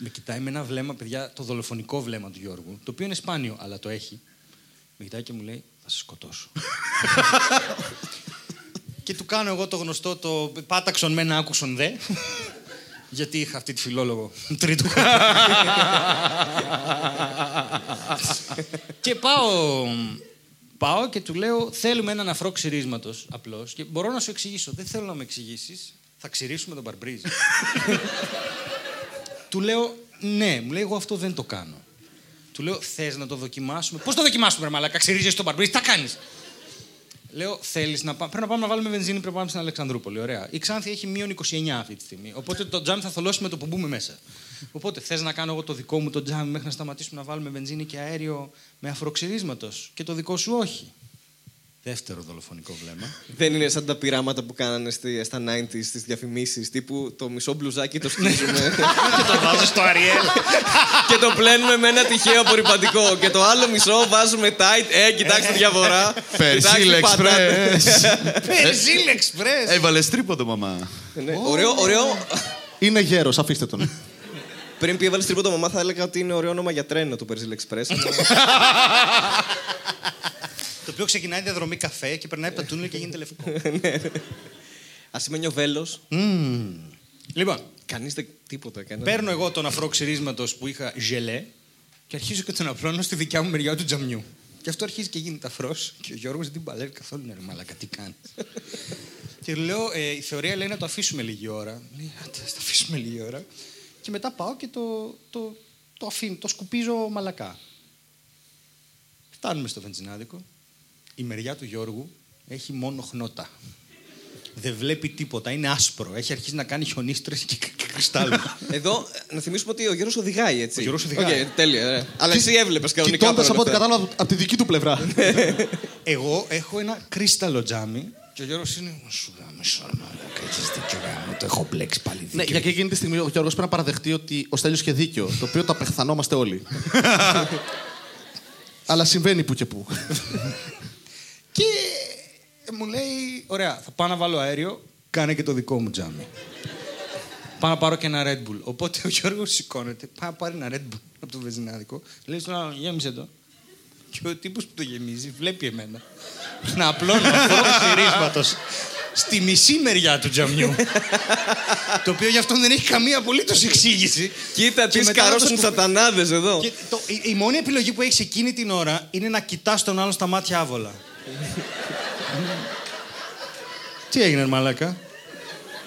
Με κοιτάει με ένα βλέμμα, παιδιά, το δολοφονικό βλέμμα του Γιώργου, το οποίο είναι σπάνιο, αλλά το έχει. Με κοιτάει και μου λέει: Θα σε σκοτώσω. και του κάνω εγώ το γνωστό το πάταξον μεν άκουσον δε. Γιατί είχα αυτή τη φιλόλογο τρίτου. και πάω, πάω και του λέω: Θέλουμε έναν αφρό ξυρίσματος απλώς. Και μπορώ να σου εξηγήσω. Δεν θέλω να με εξηγήσεις. Θα ξυρίσουμε τον παρμπρίζ. του λέω: Ναι, μου λέει: Εγώ αυτό δεν το κάνω. Του λέω: Θες να το δοκιμάσουμε. Πώς το δοκιμάσουμε, ρε Μαλάκα, ξυρίζει τον παρμπρίζ, τι θα κάνεις; Λέω, θέλεις να πάμε. Πρέπει να πάμε να βάλουμε βενζίνη, πρέπει να πάμε στην Αλεξανδρούπολη. Ωραία. Η Ξάνθη έχει μείον 29 αυτή τη στιγμή. Οπότε το τζάμι θα θολώσει με το που μπούμε μέσα. Οπότε θες να κάνω εγώ το δικό μου το τζάμι μέχρι να σταματήσουμε να βάλουμε βενζίνη και αέριο με αφροξυρίσματος. Και το δικό σου όχι. Δεύτερο δολοφονικό βλέμμα. Δεν είναι σαν τα πειράματα που κάνανε στη, στα 90s, στις διαφημίσεις, τύπου το μισό μπλουζάκι το σκίζουμε και το βάζω στο Αριέλ. και το πλένουμε με ένα τυχαίο απορριπαντικό. Και το άλλο μισό βάζουμε tight. Ε, κοιτάξτε τη διαφορά. Περσίλ Κοιτάξτε, πατάτε. Express. Περζίλ Εξπρέ. Έβαλες τρίποντο, μαμά. Ναι, Ωραίο, ωραίο. Είναι γέρος, αφήστε τον. Πριν πει έβαλες τρίποντο μαμά, θα έλεγα ότι είναι ωραίο όνομα για τρένο το Persil Express. Το οποίο ξεκινάει διαδρομή καφέ και περνάει από τα τούνελ και γίνεται λευκό. Ασημένιο βέλος. λοιπόν, Κανείς δεν τίποτα. Κανένα. Παίρνω εγώ τον αφρό ξυρίσματος που είχα γελέ και αρχίζω και τον απλώνω στη δικιά μου μεριά του τζαμιού. Και αυτό αρχίζει και γίνεται αφρός και ο Γιώργος δεν την παλεύει καθόλου. Ναι, ρε μαλάκα, τι κάνεις. και λέω, ε, η θεωρία λέει να το αφήσουμε λίγη ώρα. Λέει, άντε, ας το αφήσουμε λίγη ώρα. Και μετά πάω και το, το, το αφήνω, το σκουπίζω μαλακά. Φτάνουμε στο βενζινάδικο. Η μεριά του Γιώργου έχει μόνο χνότα. Δεν βλέπει τίποτα. Είναι άσπρο. Έχει αρχίσει να κάνει χιονίστρες και, και, και κρυστάλλους. Εδώ να θυμίσουμε ότι ο Γιώργος οδηγάει έτσι. Ο Γιώργος οδηγάει. Οκ, τέλεια. ωραία. Αλλά εσύ έβλεπες κανονικά. Κοιτώντας παρόλα από ό,τι αυτά. κατάλαβα από τη δική του πλευρά. Εγώ έχω ένα κρύσταλλο τζάμι και ο Γιώργος είναι. Σου γάμι, μαλάκα, έχεις δίκιο γάμο, το έχω μπλέξει πάλι δίκιο. Ναι, γιατί εκείνη τη στιγμή ο Γιώργος πρέπει να παραδεχτεί ότι ο Στέλιος είχε δίκιο, το οποίο το απεχθανόμαστε όλοι. Αλλά συμβαίνει που και που. Και μου λέει, ωραία, θα πάω να βάλω αέριο, κάνε και το δικό μου τζάμι. πάω να πάρω και ένα Red Bull. Οπότε ο Γιώργος σηκώνεται, πάει να πάρει ένα Red Bull από το βεζινάδικο, λέει στον άλλον, γέμισε το. Και ο τύπος που το γεμίζει βλέπει εμένα. να απλώνω αυτό ξυρίσματος στη μισή μεριά του τζαμιού. το οποίο γι' αυτό δεν έχει καμία απολύτως εξήγηση. Κοίτα, Και τι μετά να το σκαρώσαν οι σκουφ- σατανάδε εδώ. Και το, η, η μόνη επιλογή που έχει εκείνη την ώρα είναι να κοιτάς τον άλλον στα μάτια άβολα. Τι έγινε, μαλάκα;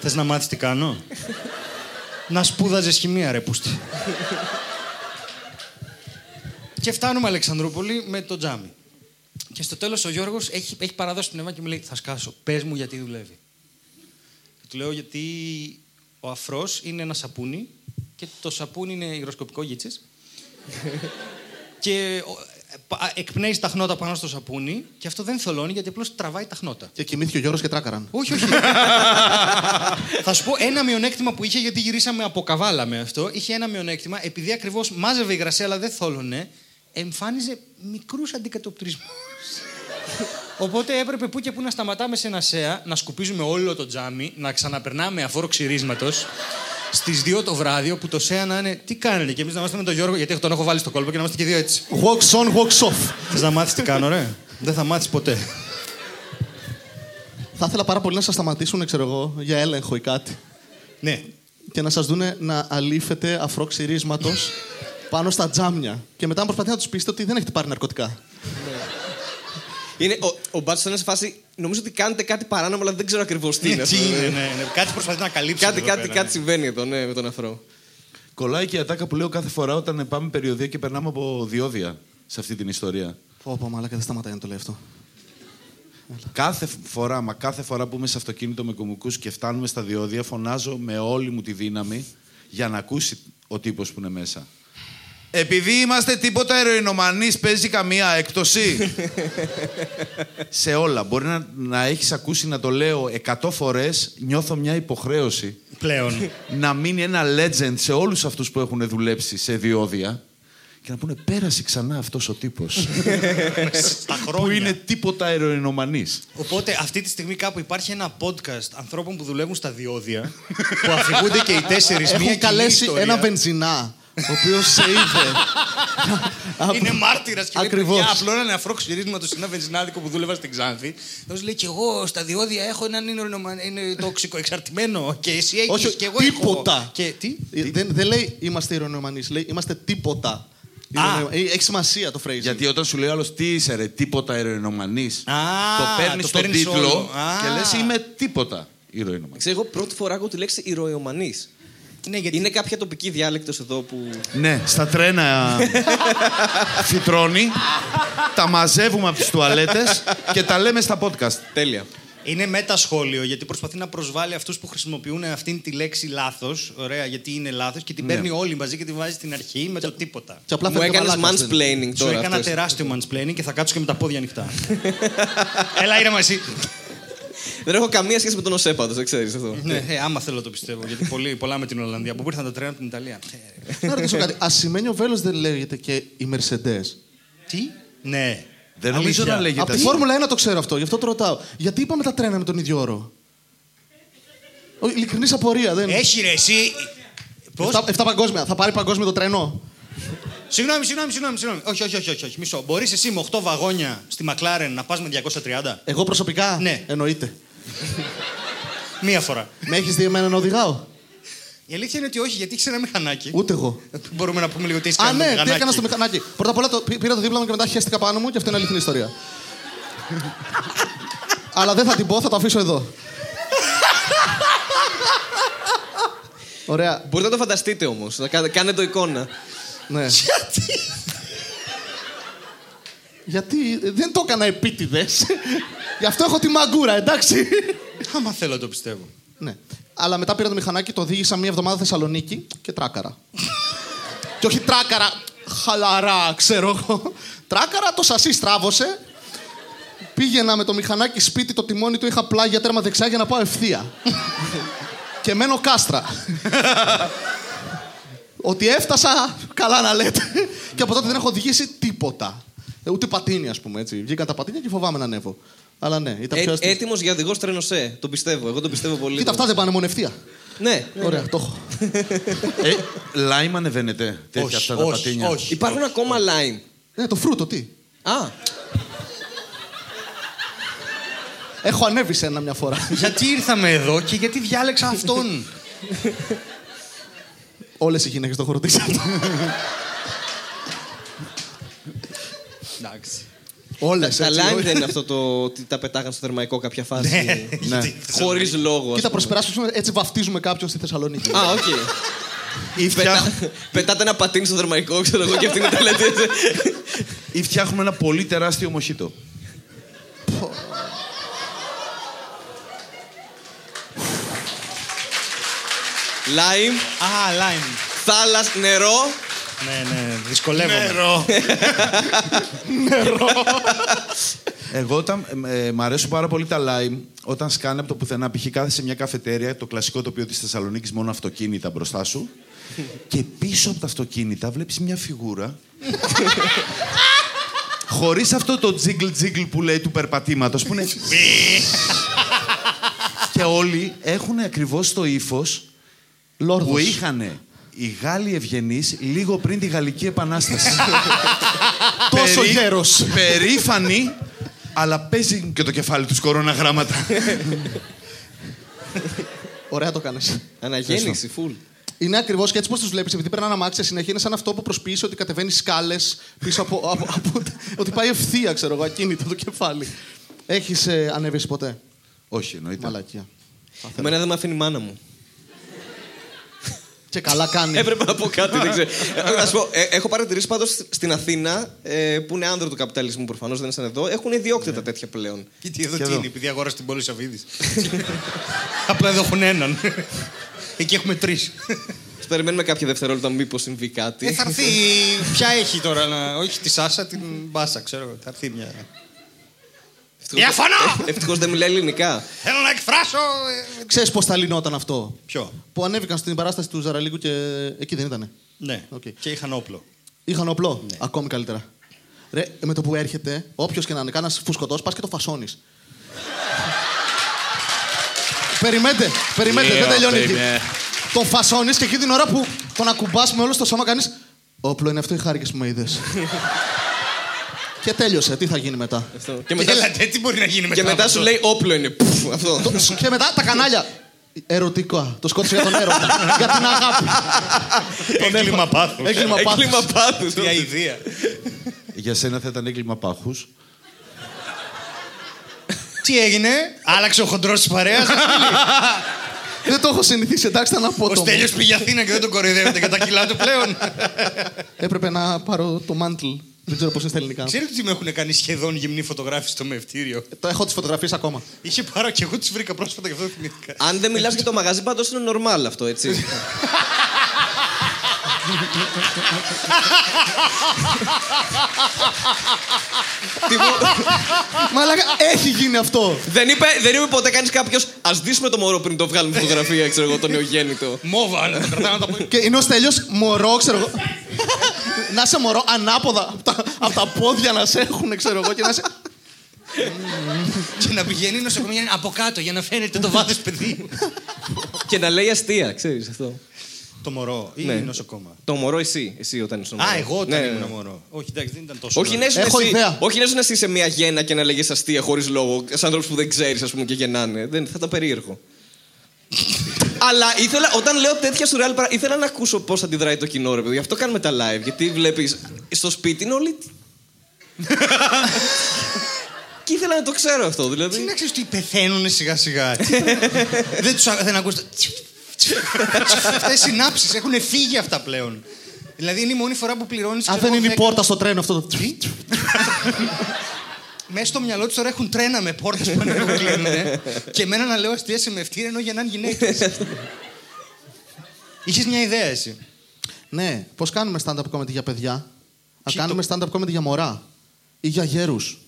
Θες να μάθεις τι κάνω; να σπούδαζες χημεία, ρε πούστη. και φτάνουμε Αλεξανδρούπολη με το τζάμι. Και στο τέλος ο Γιώργος έχει, έχει παραδώσει την αίμα και μου λέει θα σκάσω, πες μου γιατί δουλεύει. Και του λέω γιατί ο αφρός είναι ένα σαπούνι και το σαπούνι είναι υγροσκοπικό γίτσες. και ο- ε, πα- εκπνέει τα χνότα πάνω στο σαπούνι και αυτό δεν θολώνει γιατί απλώς τραβάει τα χνότα. Και κοιμήθηκε ο Γιώργος και τράκαραν. Όχι, όχι. Θα σου πω ένα μειονέκτημα που είχε, γιατί γυρίσαμε από καβάλα με αυτό. Είχε ένα μειονέκτημα, επειδή ακριβώς μάζευε υγρασία αλλά δεν θόλωνε, εμφάνιζε μικρούς αντικατοπτρισμούς. Οπότε έπρεπε που και που να σταματάμε σε ένα ΣΕΑ, να σκουπίζουμε όλο το τζάμι, να ξαναπερνάμε αφόρο ξυρίσματος στις 2 το βράδυ, όπου το ΣΕΑ να είναι τι κάνετε, και εμείς να είμαστε με τον Γιώργο, γιατί τον έχω βάλει στο κόλπο και να είμαστε και δύο έτσι. Walks on, walks off. Θες να μάθεις τι κάνω, ρε; Δεν θα μάθεις ποτέ. Θα ήθελα πάρα πολύ να σας σταματήσουν, ξέρω εγώ, για έλεγχο ή κάτι. ναι. Και να σας δούνε να αλήφετε αφρό ξυρίσματο πάνω στα τζάμια. Και μετά να προσπαθείτε να τους πείσετε ότι δεν έχετε πάρει ναρκωτικά. Είναι, ο ο Μπάτσο είναι σε φάση. Νομίζω ότι κάνετε κάτι παράνομο, αλλά δεν ξέρω ακριβώς τι είναι. Τι αυτό. είναι, ναι, ναι. Κάτι προσπαθεί να καλύψει. Κάτι, εδώ κάτι, πέρα, κάτι ναι. συμβαίνει εδώ, ναι, με τον αφρό. Κολλάει και η ατάκα που λέω κάθε φορά όταν πάμε περιοδία και περνάμε από διόδια σε αυτή την ιστορία. Πω, πω, μαλάκα, δεν σταματάει να το λέει αυτό. Κάθε φορά, μα κάθε φορά που είμαι σε αυτοκίνητο με κομικούς και φτάνουμε στα διόδια, φωνάζω με όλη μου τη δύναμη για να ακούσει ο τύπος που είναι μέσα. Επειδή είμαστε τίποτα ερωινομανείς, παίζει καμία έκπτωση. σε όλα. Μπορεί να, να έχεις ακούσει να το λέω εκατό φορές, νιώθω μια υποχρέωση Πλέον. να μείνει ένα legend σε όλους αυτούς που έχουν δουλέψει σε διόδια και να πούνε πέρασε ξανά αυτός ο τύπος Στα που χρόνια. είναι τίποτα ερωινομανής. Οπότε αυτή τη στιγμή κάπου υπάρχει ένα podcast ανθρώπων που δουλεύουν στα διόδια που αφηγούνται και οι τέσσερις μία Έχουν κοινή καλέσει ιστορία. ένα βενζινά, ο οποίος σε είδε. Είναι μάρτυρας και λέει: Ακριβώς. Παιδιά, απλώνανε αφρό ξυρίσματο σε ένα βενζινάδικο που δούλευα στην Ξάνθη. Τόσο λέει: Και εγώ στα διόδια έχω έναν είναι, ορεινομα- είναι τόξικο εξαρτημένο. Και εσύ έχεις Όχι, και εγώ τίποτα. έχω. Και τι; Ε, Δεν, δεν λέει είμαστε ηρωνομανείς, λέει είμαστε τίποτα. Α. Ηρωνο- ε, Έχει σημασία το phrasing. Γιατί όταν σου λέει άλλος τι είσαι, ρε, τίποτα ερωινομανής, Α, το παίρνεις το στον παίρνεις τίτλο όλο. Α. και λες είμαι τίποτα ηρωινομανής. Ξέρω, εγώ πρώτη φορά ακούω τη λέξη ηρωιομανή. Ναι, γιατί Είναι κάποια τοπική διάλεκτος εδώ που. Ναι, στα τρένα φυτρώνει, τα μαζεύουμε από τις τουαλέτες και τα λέμε στα podcast. Τέλεια. Είναι μετασχόλιο γιατί προσπαθεί να προσβάλλει αυτούς που χρησιμοποιούν αυτήν τη λέξη λάθος. Ωραία, γιατί είναι λάθος και την παίρνει όλη μαζί και τη βάζει στην αρχή με το τίποτα. Και απλά Μου φέρνει ο έκανες μαλάκας, δεν- mansplaining Σου τώρα. έκανα αυτός. τεράστιο mansplaining και θα κάτσω και με τα πόδια ανοιχτά. Έλα, ήρεμα εσύ. Δεν έχω καμία σχέση με τον ΟΣΕ πάντως, δεν ξέρεις αυτό. ναι, ε, άμα θέλω το πιστεύω. Γιατί πολύ, πολλά με την Ολλανδία. Από πού ήρθαν τα τρένα από την Ιταλία. Ε, ρε. Να ρωτήσω κάτι. Ασημένιο βέλος δεν λέγεται και η Mercedes; Τι; Ναι. Δεν νομίζω Αλήθεια. να λέγεται Από τη αυτό. Φόρμουλα 1 το ξέρω αυτό, γι' αυτό το ρωτάω. Γιατί είπαμε τα τρένα με τον ίδιο όρο; Ειλικρινής απορία. Δεν... Έχει ρε, εσύ. Πώς; Εφτά, εφτά παγκόσμια. Θα πάρει παγκόσμιο το τρένο. Συγγνώμη, συγγνώμη, συγγνώμη, συγγνώμη. Όχι, όχι, όχι, όχι, όχι. Μισό. Μπορείς εσύ με 8 βαγόνια στη Μακλάρεν να πας με 230. Εγώ προσωπικά; Ναι. Εννοείται. Μία φορά. Με έχεις δει εμένα να οδηγάω; Η αλήθεια είναι ότι όχι, γιατί έχεις ένα μηχανάκι. Ούτε εγώ. Μπορούμε να πούμε λίγο τι έχεις Α, κάνει. το ναι, τι μηχανάκι. έκανα στο μηχανάκι. Πρώτα απ' όλα το, πή- πήρα το δίπλα μου και μετά χαίστηκα πάνω μου και αυτό είναι αληθινή ιστορία. Αλλά δεν θα την πω, θα το αφήσω εδώ. Ωραία. Μπορείτε να το φανταστείτε όμως. Να κάνε, κάνε το εικόνα. Ναι. Γιατί; Γιατί δεν το έκανα επίτηδες. Γι' αυτό έχω τη μαγκούρα, εντάξει. Άμα θέλω το πιστεύω. ναι. Αλλά μετά πήρα το μηχανάκι, το οδήγησα μία εβδομάδα Θεσσαλονίκη και τράκαρα. και όχι τράκαρα χαλαρά, ξέρω εγώ. Τράκαρα, το σασί στράβωσε. Πήγαινα με το μηχανάκι σπίτι, το τιμόνι του είχα πλάγια τέρμα δεξιά για να πάω ευθεία. και μένω κάστρα. Ότι έφτασα, καλά να λέτε. και από τότε δεν έχω οδηγήσει τίποτα. Ε, Ούτε πατίνι, ας πούμε έτσι. Βγήκαν τα πατίνια και φοβάμαι να ανέβω. Αλλά ναι, ήταν πιο Ε, αστείο. Έτοιμος για οδηγός τρένο ΣΕ. Το πιστεύω. Εγώ το πιστεύω πολύ. Κοίτα, αυτά δεν πάνε μόνο ευθεία. Ναι. Ωραία, το έχω. Ε, λάιμ ανεβαίνετε τέτοια Όχι, αυτά τα όχι, πατίνια; όχι. Υπάρχουν ακόμα line. Ναι, το φρούτο, τι; Α, Έχω ανέβει σε ένα μια φορά. γιατί ήρθαμε εδώ και γιατί διάλεξα αυτόν; Όλες οι γυναίκες το έχουν ρωτήσει αυτό. Εντάξει. Όλες, Τα έτσι, lime όλοι. δεν είναι αυτό το ότι τα πετάγαν στο θερμαϊκό κάποια φάση. Ναι. Χωρίς λόγο. ας Κοίτα, πούμε. προσπεράσουμε έτσι βαφτίζουμε κάποιον στη Θεσσαλονίκη. Α, οκ. Ή, φτιά- Πετά- Πετάτε ένα πατίνι στο θερμαϊκό, ξέρω εγώ, και αυτή είναι τα λέτε. ή φτιάχνουμε ένα πολύ τεράστιο μοχίτο. Λάιμ, Α, λάιμ. θάλασσα, νερό. Ναι, ναι, δυσκολεύομαι. Νερό. Εγώ όταν. Ε, μ' αρέσουν πάρα πολύ τα lime όταν σκάνε από το πουθενά. Π.χ. κάθεσαι σε μια καφετέρια, το κλασικό τοπίο της Θεσσαλονίκης, μόνο αυτοκίνητα μπροστά σου. και πίσω από τα αυτοκίνητα βλέπεις μια φιγούρα. Χωρίς αυτό το τζίγκλ τζίγκλ που λέει του περπατήματος που είναι. και όλοι έχουν ακριβώς το ύφος που Λόρδος. είχαν οι Γάλλοι ευγενείς λίγο πριν τη Γαλλική Επανάσταση. Τόσο Περί- γέρος. Περήφανοι, αλλά παίζει και το κεφάλι τους κοροναγράμματα. Ωραία το κάνεις. Αναγέννηση, full. Είναι ακριβώς και έτσι πώς τους βλέπεις, επειδή περνάνε αμάξια συνέχεια, είναι σαν αυτό που προσποιήσει ότι κατεβαίνεις σκάλες πίσω από, από, από- ότι πάει ευθεία, ξέρω εγώ, ακίνητο το κεφάλι. Έχεις ε, ανέβει εσύ ποτέ; Όχι, εννοείται. Μαλακία. Εμένα δεν με αφήνει η μάνα μου. Και καλά κάνει. Έπρεπε να πω κάτι, δεν ξέρω. Ε, Να σου πω, ε, έχω παρατηρήσει πάντως στην Αθήνα, ε, που είναι άνδρο του καπιταλισμού προφανώς, δεν είναι σαν εδώ, έχουν ιδιόκτητα τέτοια πλέον. Κοίτα εδώ Και τι εδώ. είναι, επειδή αγόρασε την πόλη Σαββίδης. Απλά εδώ έχουν έναν. Εκεί έχουμε τρεις. Ας περιμένουμε κάποια δευτερόλεπτα, μήπως συμβεί κάτι. Ε, θα έρθει. Ποια έχει τώρα, να... όχι τη Σάσα, την Μπάσα, ξέρω. εγώ. Θα έρθει μια. Διαφωνώ! Ευτυχώς δεν μιλάει ελληνικά. Θέλω να εκφράσω. ε, Ξέρεις πώς θα λυνόταν αυτό; Ποιο; Που ανέβηκαν στην παράσταση του Ζαραλίκου και εκεί δεν ήτανε. Ναι. Οκ. Και είχαν όπλο. Είχαν όπλο; Ακόμη καλύτερα. Ρε, με το που έρχεται, όποιος και να είναι, κάνας φουσκωτός, πας και το φασώνεις. περιμένετε, περιμένετε, δεν Yeah, τελειώνει εκεί. baby. Τον φασώνεις και εκεί την ώρα που τον ακουμπάς με όλο στο σώμα κάνεις. Όπλο είναι αυτό ή χάρηκες που με είδες. και τέλειωσε. Τι θα γίνει μετά; Αυτό. Και μετά, Έλατε, τι μπορεί να γίνει μετά. και μετά; από σου αυτό. λέει όπλο είναι. Πουφ, αυτό. Το- και μετά τα κανάλια. Ερωτικά. Το σκότωσε για τον έρωτα. για την αγάπη. Έγκλημα πάθους. Έγκλημα πάθους. Έγκλημα πάθους. Τι αηδία. Για σένα θα ήταν έγκλημα πάχου. Τι έγινε, άλλαξε ο χοντρός της παρέας. Δεν το έχω συνηθίσει. Εντάξει, ήταν Ο απότομο. Στέλιος πήγε Αθήνα και δεν τον κοροϊδεύετε για τα κιλά του πλέον. Έπρεπε να πάρω το μάντλ. Δεν ξέρω πώς είναι στα ελληνικά. Ξέρετε τι με έχουν κάνει σχεδόν γυμνή φωτογράφηση στο μευτήριο; Το έχω τις φωτογραφίες ακόμα. Είχε πάρω και εγώ τις βρήκα πρόσφατα γι' αυτό θυμήθηκα. Αν δεν μιλάς για το μαγαζί, πάντως είναι normal αυτό, έτσι. Τι μου- Μαλάκα, έχει γίνει αυτό. δεν, είπε, δεν είπε ποτέ κανείς κάποιος. Α δείσουμε το μωρό πριν το βγάλουμε φωτογραφία, ξέρω εγώ, το νεογέννητο. Μόβα, να το κρατάω να το πω. Και είναι ο Στέλιος μωρό, ξέρω εγώ. να είσαι μωρό ανάποδα από τα, απ' τα πόδια να σε έχουν, ξέρω εγώ. Και να είσαι. Και να πηγαίνει η νοσοκομεία από κάτω για να φαίνεται το βάθος παιδί. και να λέει αστεία, ξέρεις αυτό. Το μωρό ή Ναι. η νοσοκόμα; Το μωρό εσύ, εσύ όταν ήσουν Α, μωρό. εγώ όταν Ναι, ναι, ήμουν ναι. μωρό. Όχι, εντάξει, δεν ήταν τόσο. Όχι να νωρίς. ήσουν Έχω εσύ, ιδέα. όχι να ήσουν εσύ σε μια γέννα και να λέγε αστεία χωρίς λόγο. Σε άνθρωπου που δεν ξέρεις, ας πούμε, και γεννάνε. Δεν, θα ήταν περίεργο. Αλλά ήθελα, όταν λέω τέτοια σουρεάλ πράγματα, ήθελα να ακούσω πώς αντιδράει το κοινό, ρε παιδί. Γι' αυτό κάνουμε τα live. Γιατί βλέπεις στο σπίτι είναι όλοι. και ήθελα να το ξέρω αυτό, Τι δηλαδή. να ξέρεις ότι πεθαίνουν σιγά σιγά. δεν τους δεν ακούς το- Αυτές οι συνάψεις έχουν φύγει αυτά πλέον. Δηλαδή είναι η μόνη φορά που πληρώνεις. Αν δεν είναι η πόρτα στο τρένο αυτό το. Μέσα στο μυαλό τους τώρα έχουν τρένα με πόρτες που ανεβαίνουν και κλείνουν. Και εμένα να λέω αστεία σε μευτήρια ενώ γεννάνε γυναίκες. Είχες μια ιδέα εσύ; ναι, πώς κάνουμε stand-up comedy για παιδιά; Να Ποιοι κάνουμε stand-up comedy για μωρά. Ή για γέρους;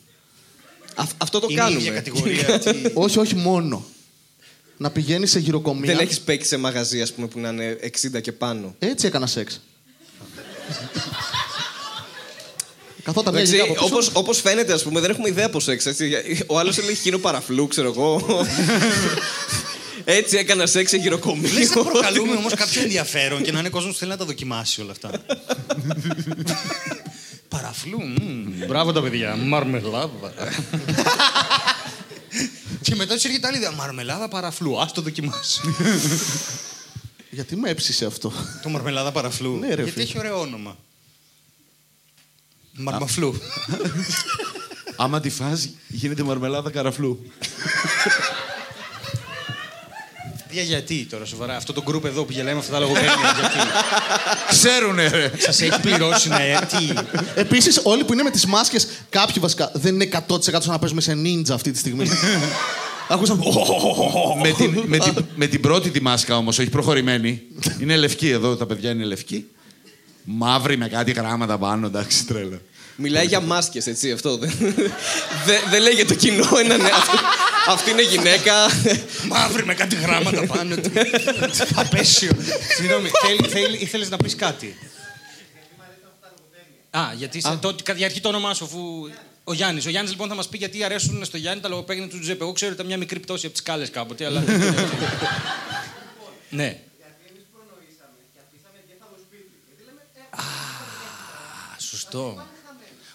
Α, αυτό το Είναι η ίδια κάνουμε. κατηγορία. τι- όχι, όχι μόνο. Να πηγαίνεις σε γυροκομεία. Δεν έχεις παίξει σε μαγαζί, ας πούμε, που να είναι 60 και πάνω. Έτσι έκανα σεξ. Καθόταν μια Εντάξει, γυναίκα από πίσω. όπως, όπως φαίνεται, ας πούμε, δεν έχουμε ιδέα πώς σεξ, έτσι. Ο άλλος έλεγε χίνο παραφλού, ξέρω εγώ. έτσι έκανα σεξ σε γυροκομείο. Λες να προκαλούμε όμως κάποιο ενδιαφέρον και να είναι κόσμος που θέλει να τα δοκιμάσει όλα αυτά. Παραφλού. μμμ. Μπράβο τα παιδιά. Μαρμελάδα. και μετά τους έρχεται άλλη ιδέα. Μαρμελάδα παραφλού. Α το δοκιμάσει. Γιατί με έψησε αυτό; το μαρμελάδα παραφλού. Ναι, ρε, Γιατί φίλε. έχει ωραίο όνομα. Μαρμαφλού. Άμα τη φας, γίνεται μαρμελάδα καραφλού. Για γιατί τώρα, σοβαρά. Αυτό το γκρουπ εδώ που γελάει με αυτά τα λογοπαίγνια, γιατί; Ξέρουνε, ρε. Σας έχει πληρώσει να ε, τι. Επίσης, όλοι που είναι με τις μάσκες, κάποιοι βασικά δεν είναι 100% σαν να παίζουμε σε ninja αυτή τη στιγμή. Ακούσαμε. με, την, με, την, με την πρώτη τη μάσκα όμως, όχι προχωρημένη. Είναι λευκή εδώ, τα παιδιά είναι λευκή. Μαύρη με κάτι γράμματα πάνω, εντάξει, τρέλα. Μιλάει για μάσκες, έτσι αυτό. Δεν δε, δε λέει για το κοινό. Ένα, ναι, αυτή, αυτή είναι γυναίκα. Μαύρη με κάτι γράμματα πάνω του. Απέσιο. Συγγνώμη, ήθελες να πεις κάτι; Α, γιατί σε, το, κατά αρχή το όνομά σου, αφού. Ο Γιάννης. Ο Γιάννης λοιπόν θα μας πει γιατί αρέσουν στο Γιάννη τα λογοπαίγνια του Τζουζέπε. Εγώ ξέρω ότι ήταν μια μικρή πτώση από τις σκάλες κάποτε, αλλά. ναι. Α, σωστό.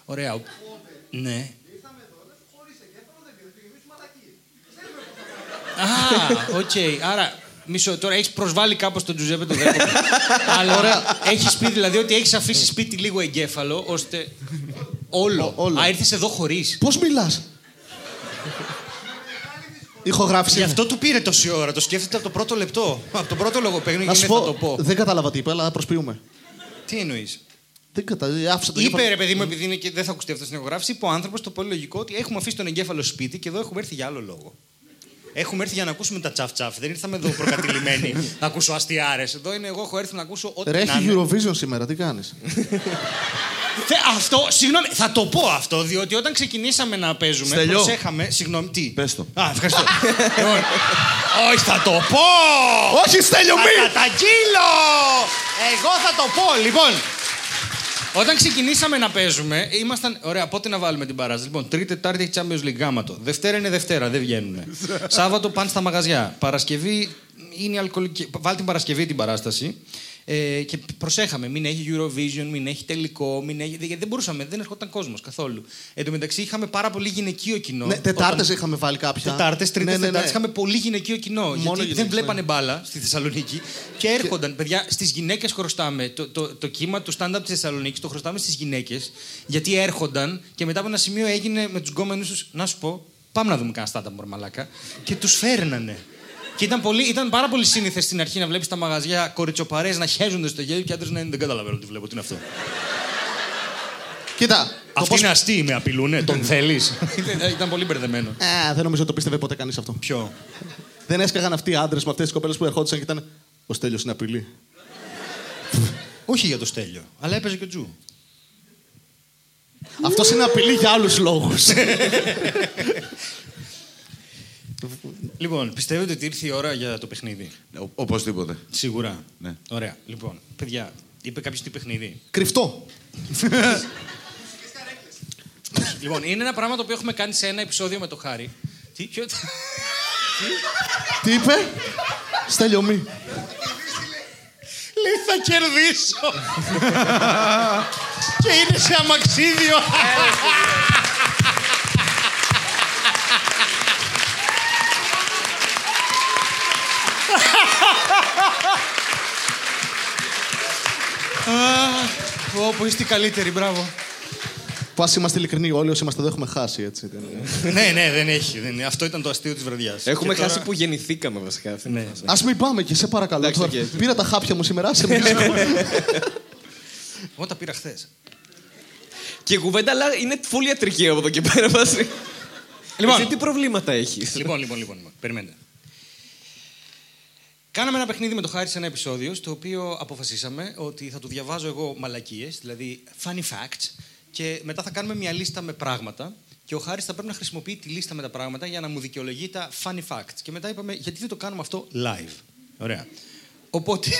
Ωραία. Ναι. Α, οκ. Άρα, μισό, τώρα έχεις προσβάλει κάπως τον Τζουζέπε τον Δέκο. Αλλά ωραία. έχεις πει δηλαδή ότι έχεις αφήσει σπίτι λίγο εγκέφαλο ώστε. Όλο. όλο. Α, ήρθες εδώ χωρίς. Πώς μιλάς; Ηχογράφηση. Γι' αυτό του πήρε τόση ώρα. Το σκέφτεται από το πρώτο λεπτό. Από το πρώτο λογοπαίγνιο Να και σου θα πω, το πω. δεν κατάλαβα τι είπε, αλλά προσποιούμε. Τι εννοείς; Δεν κατα... άφησα το Είπε εγκέφαλο. ρε παιδί μου, επειδή είναι και δεν θα ακουστεί αυτό στην ηχογράφηση, είπε ο άνθρωπος το πολύ λογικό ότι έχουμε αφήσει τον εγκέφαλο σπίτι και εδώ έχουμε έρθει για άλλο λόγο. Έχουμε έρθει για να ακούσουμε τα τσαφ τσαφ. Δεν ήρθαμε εδώ προκατηλημένοι να ακούσω αστιάρες. Εδώ είναι εγώ, έχω έρθει να ακούσω ό,τι. Ρε, να έχει είναι. Eurovision σήμερα, τι κάνεις; Θε- Αυτό, συγγνώμη, θα το πω αυτό, διότι όταν ξεκινήσαμε να παίζουμε. Στέλιο. Προσέχαμε. Συγγνώμη, τι; Πες το. Α, ευχαριστώ. Λοιπόν, Όχι, θα το πω! Όχι, Στέλιο, Θα μη! καταγγείλω! Εγώ θα το πω, λοιπόν. Όταν ξεκινήσαμε να παίζουμε, ήμασταν. Ωραία, πότε να βάλουμε την παράσταση. Λοιπόν, Τρίτη, Τετάρτη έχει Champions League γάματο. Δευτέρα είναι Δευτέρα, δεν βγαίνουν. Σάββατο πάνε στα μαγαζιά. Παρασκευή είναι αλκοολική. Βάλει την Παρασκευή την παράσταση. Ε, και προσέχαμε, μην έχει Eurovision, μην έχει τελικό, μην έχει. Γιατί δεν μπορούσαμε, δεν ερχόταν κόσμος καθόλου. Εν τω μεταξύ είχαμε πάρα πολύ γυναικείο κοινό. Ναι, Τετάρτες Όταν- είχαμε βάλει κάποια. Τετάρτες, τρίτες, Ναι, ναι, ναι. Τετάρτες. Είχαμε πολύ γυναικείο κοινό. γιατί γυναίκες, δεν βλέπανε ναι. μπάλα στη Θεσσαλονίκη και έρχονταν. Παιδιά, στις γυναίκες χρωστάμε. Το, το, το κύμα του stand-up της Θεσσαλονίκης το χρωστάμε στις γυναίκες. Γιατί έρχονταν και μετά από ένα σημείο έγινε με τους γκόμενους τους. Να σου πω, πάμε να δούμε κανένα stand-up μορμαλάκα. Και τους φέρνανε. Και ήταν, πολύ, ήταν πάρα πολύ σύνηθες στην αρχή να βλέπεις τα μαγαζιά κοριτσοπαρέ να χέζονται στο γέλιο και άντρες να είναι. Δεν καταλαβαίνω τι βλέπω, τι είναι αυτό. Κοίτα. το Αυτοί πώς- είναι αστείοι, με απειλούνε. Τον θέλεις; ήταν πολύ μπερδεμένο. Ε, δεν νομίζω ότι το πίστευε ποτέ κανείς αυτό. Ποιο; Δεν έσκαγαν αυτοί οι άντρες με αυτές τις κοπέλες που ερχόντουσαν και ήταν. Ο Στέλιος είναι απειλή. Όχι για το Στέλιο, αλλά έπαιζε και ο Τζου. Αυτός είναι απειλή για άλλους λόγους. Λοιπόν, πιστεύετε ότι ήρθε η ώρα για το παιχνίδι; Ο- Οπωσδήποτε. Σίγουρα. Ναι. Ωραία. Λοιπόν, παιδιά, είπε κάποιος τι παιχνίδι; Κρυφτό. λοιπόν, είναι ένα πράγμα το οποίο έχουμε κάνει σε ένα επεισόδιο με το Χάρη. Τι, ποιο... Τι είπε; Στέλιο μη. Λέει θα κερδίσω. και είναι σε αμαξίδιο. Όπου είστε οι καλύτεροι, μπράβο. Που ας είμαστε ειλικρινοί, όλοι όσοι είμαστε εδώ έχουμε χάσει, έτσι. δεν είναι. ναι, ναι, δεν έχει. Δεν είναι. Αυτό ήταν το αστείο της βραδιάς. Έχουμε χάσει που γεννηθήκαμε βασικά. αυτή είναι η Ναι. φάση. Ας μην πάμε και σε παρακαλώ. Εντάξει, τώρα. οκ. Πήρα τα χάπια μου σήμερα, σε μιλήσω. Εγώ τα πήρα χθες. Και η κουβέντα αλλά είναι full ιατρική από εδώ και πέρα βάση. Λοιπόν. Εσύ τι προβλήματα έχεις; λοιπόν, λοιπόν, λοιπόν, λοιπόν. Περιμένετε. Κάναμε ένα παιχνίδι με το Χάρη σε ένα επεισόδιο, στο οποίο αποφασίσαμε ότι θα του διαβάζω εγώ μαλακίες, δηλαδή funny facts, και μετά θα κάνουμε μια λίστα με πράγματα. Και ο Χάρης θα πρέπει να χρησιμοποιεί τη λίστα με τα πράγματα για να μου δικαιολογεί τα funny facts. Και μετά είπαμε, γιατί δεν το κάνουμε αυτό live; Ωραία. Οπότε,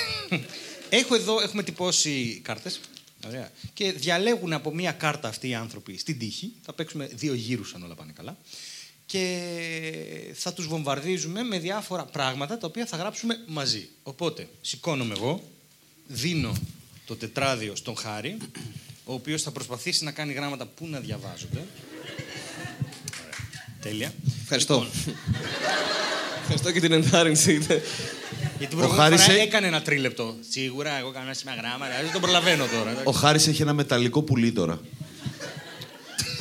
έχω εδώ, έχουμε τυπώσει κάρτες. Ωραία. Και διαλέγουν από μία κάρτα αυτοί οι άνθρωποι στην τύχη. Θα παίξουμε δύο γύρους αν όλα πάνε καλά. Και θα τους βομβαρδίζουμε με διάφορα πράγματα τα οποία θα γράψουμε μαζί. Οπότε, σηκώνομαι εγώ, δίνω το τετράδιο στον Χάρη, ο οποίος θα προσπαθήσει να κάνει γράμματα που να διαβάζονται. Ωραία. Τέλεια. Ευχαριστώ. Λοιπόν, Ευχαριστώ και την ενθάρρυνση. γιατί την προηγούμενη Χάρης φορά ε- έκανε ένα τρίλεπτο. Σίγουρα, εγώ κάνω ένα σήμα γράμματα, δεν τον προλαβαίνω τώρα. Ο Χάρης έχει ένα μεταλλικό πουλί τώρα.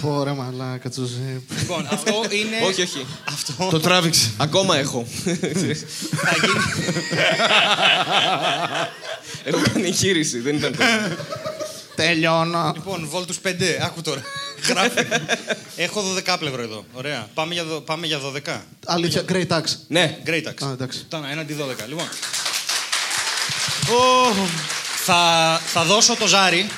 Πόρε μαλάκα, Τζουζέπ. Λοιπόν, αυτό είναι. όχι, όχι. Αυτό Το τράβηξε. Ακόμα έχω. θα γίνει. έχω κάνει εγχείρηση, δεν ήταν τόσο. Τελειώνω. λοιπόν, βόλτου 5, άκου τώρα. Γράφει. Έχω 12 πλευρό εδώ. Ωραία. Πάμε για, δο- πάμε για 12. Αλήθεια, great tax. Ναι. Great tax. Α, εντάξει. Ήταν έναντι 12. Λοιπόν. θα, θα δώσω το ζάρι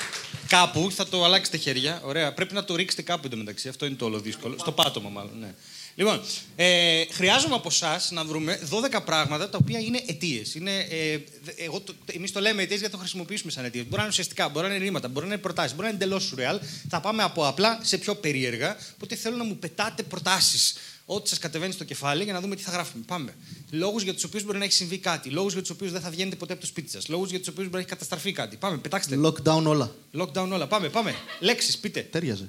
κάπου, θα το αλλάξετε χέρια. Ωραία. Πρέπει να το ρίξετε κάπου εντωμεταξύ. Αυτό είναι το όλο δύσκολο. Στο πάτωμα, μάλλον. Ναι. Λοιπόν, ε, χρειάζομαι από εσάς να βρούμε 12 πράγματα τα οποία είναι αιτίες. Ε, εγώ το- Εμείς το λέμε αιτίες γιατί θα το χρησιμοποιήσουμε σαν αιτίες. Μπορεί να είναι ουσιαστικά, μπορεί να είναι ρήματα, μπορεί να είναι προτάσεις, μπορεί να είναι εντελώς σουρεάλ. Θα πάμε από απλά σε πιο περίεργα. Οπότε θέλω να μου πετάτε προτάσεις. Ό,τι σας κατεβαίνει στο κεφάλι για να δούμε τι θα γράφουμε. Πάμε. Λόγους για τους οποίους μπορεί να έχει συμβεί κάτι. Λόγους για τους οποίους δεν θα βγαίνετε ποτέ από το σπίτι σας. Λόγους για τους οποίους μπορεί να έχει καταστραφεί κάτι. Πάμε, πετάξτε. Lockdown όλα. Lockdown όλα. Πάμε, πάμε. Λέξεις, πείτε. Τέριαζε.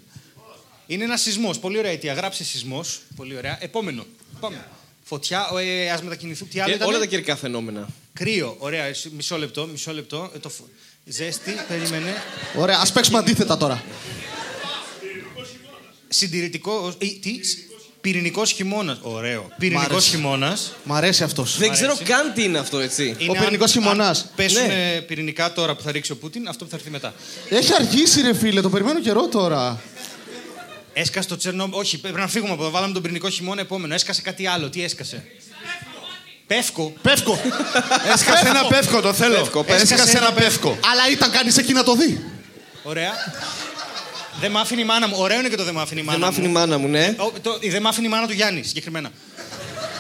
Είναι ένας σεισμός. Πολύ ωραία αιτία. Γράψε σεισμός. Πολύ ωραία. Επόμενο. Πάμε. Φωτιά. Ε, Α μετακινηθούμε. Τι άλλο Και ήταν; όλα τα καιρικά φαινόμενα. Κρύο. Ωραία. Εσύ- Μισό λεπτό. Μισό λεπτό. Ε, το... φ- Ζέστη. Περίμενε. Ωραία, ας παίξουμε αντίθετα τώρα. Συντηρητικό. Ε, τι; Πυρηνικός χειμώνας. Ωραίο. Πυρηνικός άρεσε. χειμώνας. Μ' αρέσει αυτός. Δεν ξέρω καν τι είναι αυτό, έτσι. Ο πυρηνικός χειμωνάς. Πέσουν Ναι. πυρηνικά τώρα που θα ρίξει ο Πούτιν, αυτό που θα έρθει μετά. Έχει αργήσει, ρε φίλε, το περιμένω καιρό τώρα. Έσκασε το Τσερνόμπιλ. Όχι, πρέπει να φύγουμε από εδώ. Βάλαμε τον πυρηνικό χειμώνα επόμενο. Έσκασε κάτι άλλο. Τι έσκασε; Πεύκο. Πεύκο. Έσκασε ένα πεύκο, το θέλω. Πεύκο, πες. Έσκασε ένα πεύκο. Αλλά ήταν κανείς εκεί να το δει. Ωραία. Δεν μ' άφηνε η μάνα μου. Ωραίο είναι και το δεν μ' άφηνε η μάνα Δεν μ' άφηνε η μου. μάνα μου, ναι. Ο, το, η δεν μ' άφηνε η μάνα του Γιάννη, συγκεκριμένα.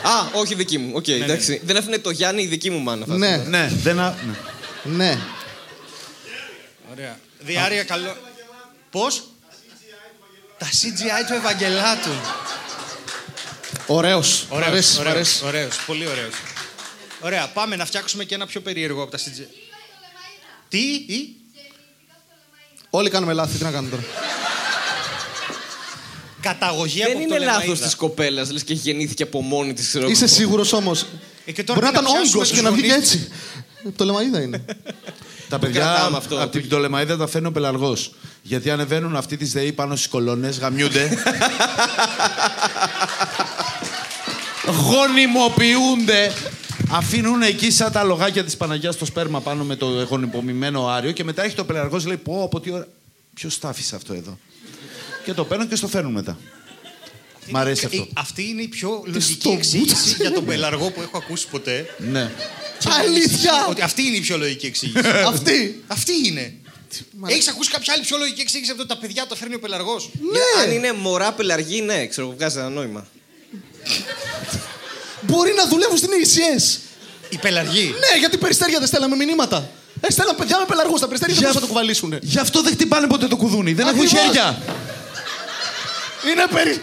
Α, όχι δική μου. Οκ, εντάξει. Δεν έφυγε το Γιάννη η δική μου μάνα. θα Ναι, Ναι, δεν. α- ναι. ναι. Ωραία. Διάρκεια καλό. Πώς; Τα CGI του Ευαγγελάτου. Ωραίος. Μ' Ωραίος, αρέσει, μ' ωραίος, αρέσει. ωραίος, πολύ ωραίος. Ωραία, πάμε να φτιάξουμε και ένα πιο περίεργο από τα CGI. Τι, ή, Όλοι κάνουμε λάθη, τι να κάνουμε τώρα. καταγωγή Δεν από είναι το λάθος Λεμαΐδα. της κοπέλας, λες και γεννήθηκε από μόνη της. Είσαι σίγουρος όμως; Ε, και τώρα Μπορεί να τι ήταν πιάσουμε όγκος τους και να βγήκε γονείς έτσι. Το λεμαίδα είναι. Τα παιδιά κρατάμε αυτό. από την Πτολεμαίδα τα φέρνει ο πελαργός. Γιατί ανεβαίνουν αυτοί τη ΔΕΗ πάνω στις κολόνες, γαμιούνται. γονιμοποιούνται. Αφήνουν εκεί σαν τα λογάκια της Παναγία το σπέρμα πάνω με το γονιμοποιημένο άριο και μετά έχει το πελαργός λέει: Πω, από τι ώρα. Ποιος τα άφησε αυτό εδώ; και το παίρνουν και στο φέρνουν μετά. Μ' αρέσει αυτό. Ε, Αυτή είναι η πιο λογική στο εξήγηση για τον πελαργό που έχω ακούσει ποτέ. Ναι. Αλήθεια! Ότι αυτή είναι η πιο λογική εξήγηση. Αυτή. αυτή είναι. Έχεις ακούσει κάποια άλλη πιο λογική εξήγηση από το ότι τα παιδιά το φέρνει ο πελαργός. Αν είναι μωρά πελαργή, ναι, ξέρω, βγάζει ένα νόημα. Μπορεί να δουλεύουν στην ACS. Η πελαργή. Ναι, γιατί περιστέρια δεν στέλναμε μηνύματα. Ε, στέλναμε παιδιά με πελαργούς. Τα περιστέρια δεν Για- μπορούσαν να το κουβαλήσουν. Γι' αυτό δεν χτυπάνε ποτέ το κουδούνι. Δεν έχουν Ακριβώς. χέρια. Είναι περι.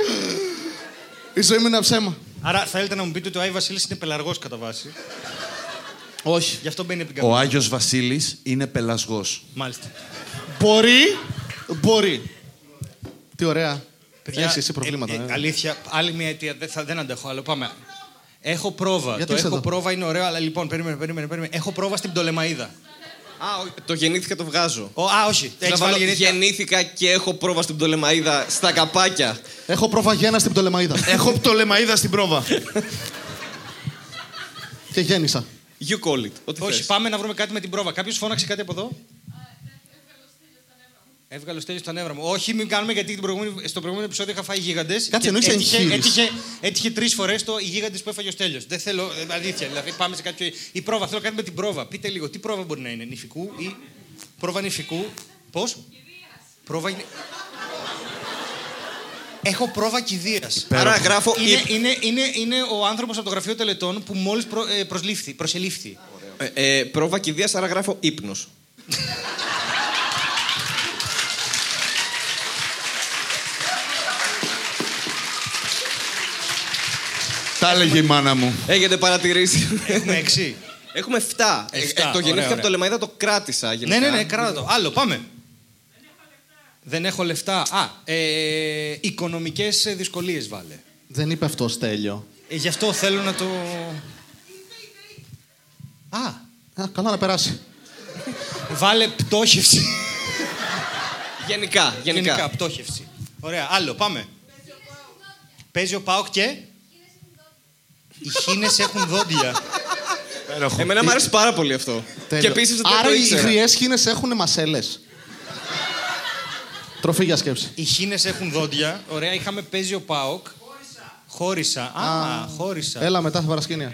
Η ζωή μου είναι ένα ψέμα. Άρα θέλετε να μου πείτε ότι ο Άι Βασίλης είναι πελαργός κατά βάση; Όχι. Γι' αυτό μπαίνει από την Ο καμπάνα. Άγιος Βασίλης είναι πελασγός. Μάλιστα. Μπορεί. Μπορεί. Τι ωραία. Παιδιά, Έχεις εσύ προβλήματα. ε, ε, ε. αλήθεια, άλλη μια αιτία. Δεν, θα, δεν αντέχω άλλο. Πάμε. Έχω πρόβα. Γιατί το είσαι έχω εδώ; πρόβα είναι ωραίο, αλλά λοιπόν, περίμενε, περίμενε, περίμενε. Έχω πρόβα στην Πτολεμαίδα. Α, όχι, το γεννήθηκα, το βγάζω. Ο, α, όχι. Να Έχει βάλω βάλει γεννήθεια. γεννήθηκα και έχω πρόβα στην Πτολεμαίδα στα καπάκια. Έχω προβαγένα στην Πτολεμαίδα. Έχω πτολεμαίδα στην πρόβα. και γέννησα. You call it. Ό,τι Όχι, θες. πάμε να βρούμε κάτι με την πρόβα. Κάποιος φώναξε κάτι από εδώ; Έβγαλε ο Στέλιος στα νεύρα μου. Όχι, μην κάνουμε γιατί την προηγούμενη, στο προηγούμενο επεισόδιο είχα φάει γίγαντες. Κάτσε, εννοείς έτυχε, εγχείρηση. έτυχε, έτυχε τρεις φορές το οι γίγαντες που έφαγε ο Στέλιος. Δεν θέλω. ε, Αλήθεια. Δηλαδή πάμε σε κάποιο. Η πρόβα. Θέλω κάτι με την πρόβα. Πείτε λίγο, τι πρόβα μπορεί να είναι. Νηφικού ή. Πρόβα νηφικού; Πώς; Πρόβα είναι. Έχω πρόβα κηδείας. Άρα γράφω Είναι, υπ- είναι, είναι, είναι ο άνθρωπος από το γραφείο τελετών που μόλις προ, ε, προσλήφθη, προσελήφθη. Ε, ε, πρόβα κηδείας, άρα γράφω ύπνος. Τα έλεγε η μάνα μου. Έχετε παρατηρήσει. Έχουμε έξι. Έχουμε 7. Εφτά, το ωραία, γεννήθηκα ωραία. από το Λεμαϊδά, το κράτησα. γενικά. Ναι, ναι, ναι, κράτα το. Άλλο, πάμε. Δεν έχω λεφτά. Α, ε, οικονομικές ε, δυσκολίες βάλε. Δεν είπε αυτό Στέλιο. Ε, γι' αυτό θέλω να το... Α, Α, καλά να περάσει. βάλε πτώχευση. Γενικά, γενικά. Γενικά, πτώχευση. Ωραία, άλλο, πάμε. Παίζει ο Πάοκ και. Οι χίνες έχουν δόντια. Εμένα μου άρεσε πάρα πολύ αυτό. Τέλειο. Και επίσης δεν Άρα το οι ήξερα. χρειέ χίνες έχουν μασέλες. Τροφή για σκέψη. Οι χίνες έχουν δόντια. Ωραία, είχαμε παίζει ο Πάοκ. Χώρισα. Α, χώρισα. Έλα μετά στα παρασκήνια.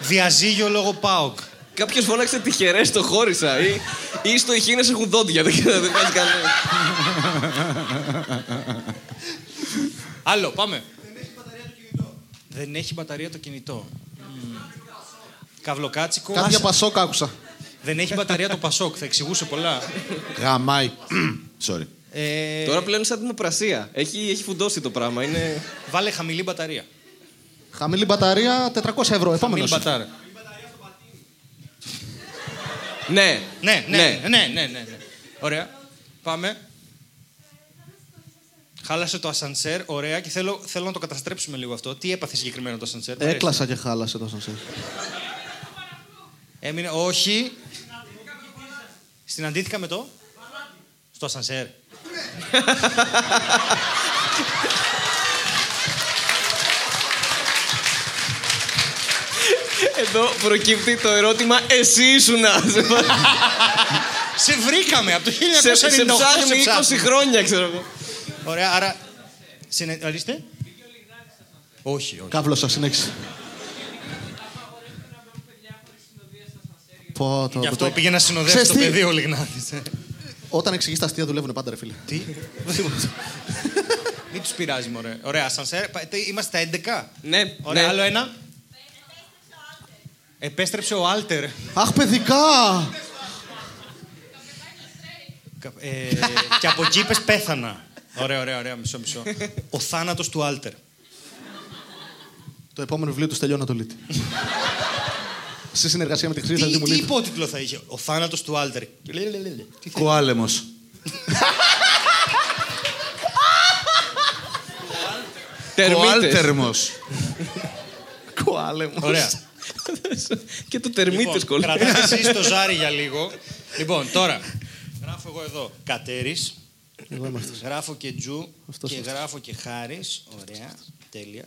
Διαζύγιο λόγω Πάοκ. Κάποιος φώναξε τυχερές, το χώρισα. Ή, ή στο ηχήνε έχουν δόντια. Δεν ξέρω, δεν βγάζει κανένα. Άλλο, πάμε. Δεν έχει μπαταρία το κινητό. Μμμ. Καυλοκάτσικο. Κάτι για πασόκ άκουσα. Δεν έχει μπαταρία το Πασόκ, θα εξηγούσε πολλά. Γαμάει. Sorry. Ε, Τώρα πλέον είναι σαν δημοπρασία. Έχει, έχει φουντώσει το πράγμα. Είναι... Βάλε χαμηλή μπαταρία. Χαμηλή μπαταρία 400 ευρώ. Χαμηλή Επόμενος. μπατάρα. ναι. Ναι, ναι, ναι, ναι, ναι, ναι. Ωραία. Πάμε. Χάλασε το ασανσέρ, ωραία, και θέλω, θέλω να το καταστρέψουμε λίγο αυτό. Τι έπαθε συγκεκριμένα το ασανσέρ; μ' αρέσει. Έκλασα και χάλασε το σανσέρ. Έμεινε, όχι. Συναντήθηκα με το; Στο ασανσέρ. Εδώ προκύπτει το ερώτημα εσύ ήσουνα. Σε βρήκαμε από το 1998. σε, σε ψάχνει σε 20 ψάχνει. χρόνια, ξέρω εγώ. Ωραία, άρα. Συνε... Ορίστε. Όχι, όχι. Κάβλωσα, συνέχισε. Πω, το, Γι' το- αυτό το- πήγε να συνοδεύσει Ξέρεις το τι; παιδί ο Λιγνάδης. ε. Όταν εξηγείς τα αστεία δουλεύουν πάντα, ρε φίλε. Τι; Μην τους πειράζει, μωρέ. Ωραία, ασανσέρ. Πα- τι, Είμαστε στα 11. Ναι, Ωραία, ναι. άλλο ένα; Επέστρεψε ο Άλτερ. Αχ, παιδικά! Κα- ε, και από εκεί είπες πέθανα. Ωραία, ωραία, ωραία. Μισό, μισό. Ο θάνατος του Άλτερ. Το επόμενο βιβλίο του Στέλιο Ανατολίτη. Σε συνεργασία με τη Χρυσή Τι, τι Δημουλίδη. υπότιτλο θα είχε; Ο θάνατος του Άλτερ. Τι θε- Κοάλεμος. Τερμίτες. Κοάλτερμος. Κοάλεμος. Ωραία. Και το τερμίτες Λοιπόν, κολλάει. κρατάτε εσείς το ζάρι για λίγο. Λοιπόν, τώρα. Γράφω εγώ εδώ. Κατέρης. Εγώ είμαι αυτός. Γράφω και Τζου Αυτός και είναι. γράφω και Χάρης. Ωραία. Τέλεια.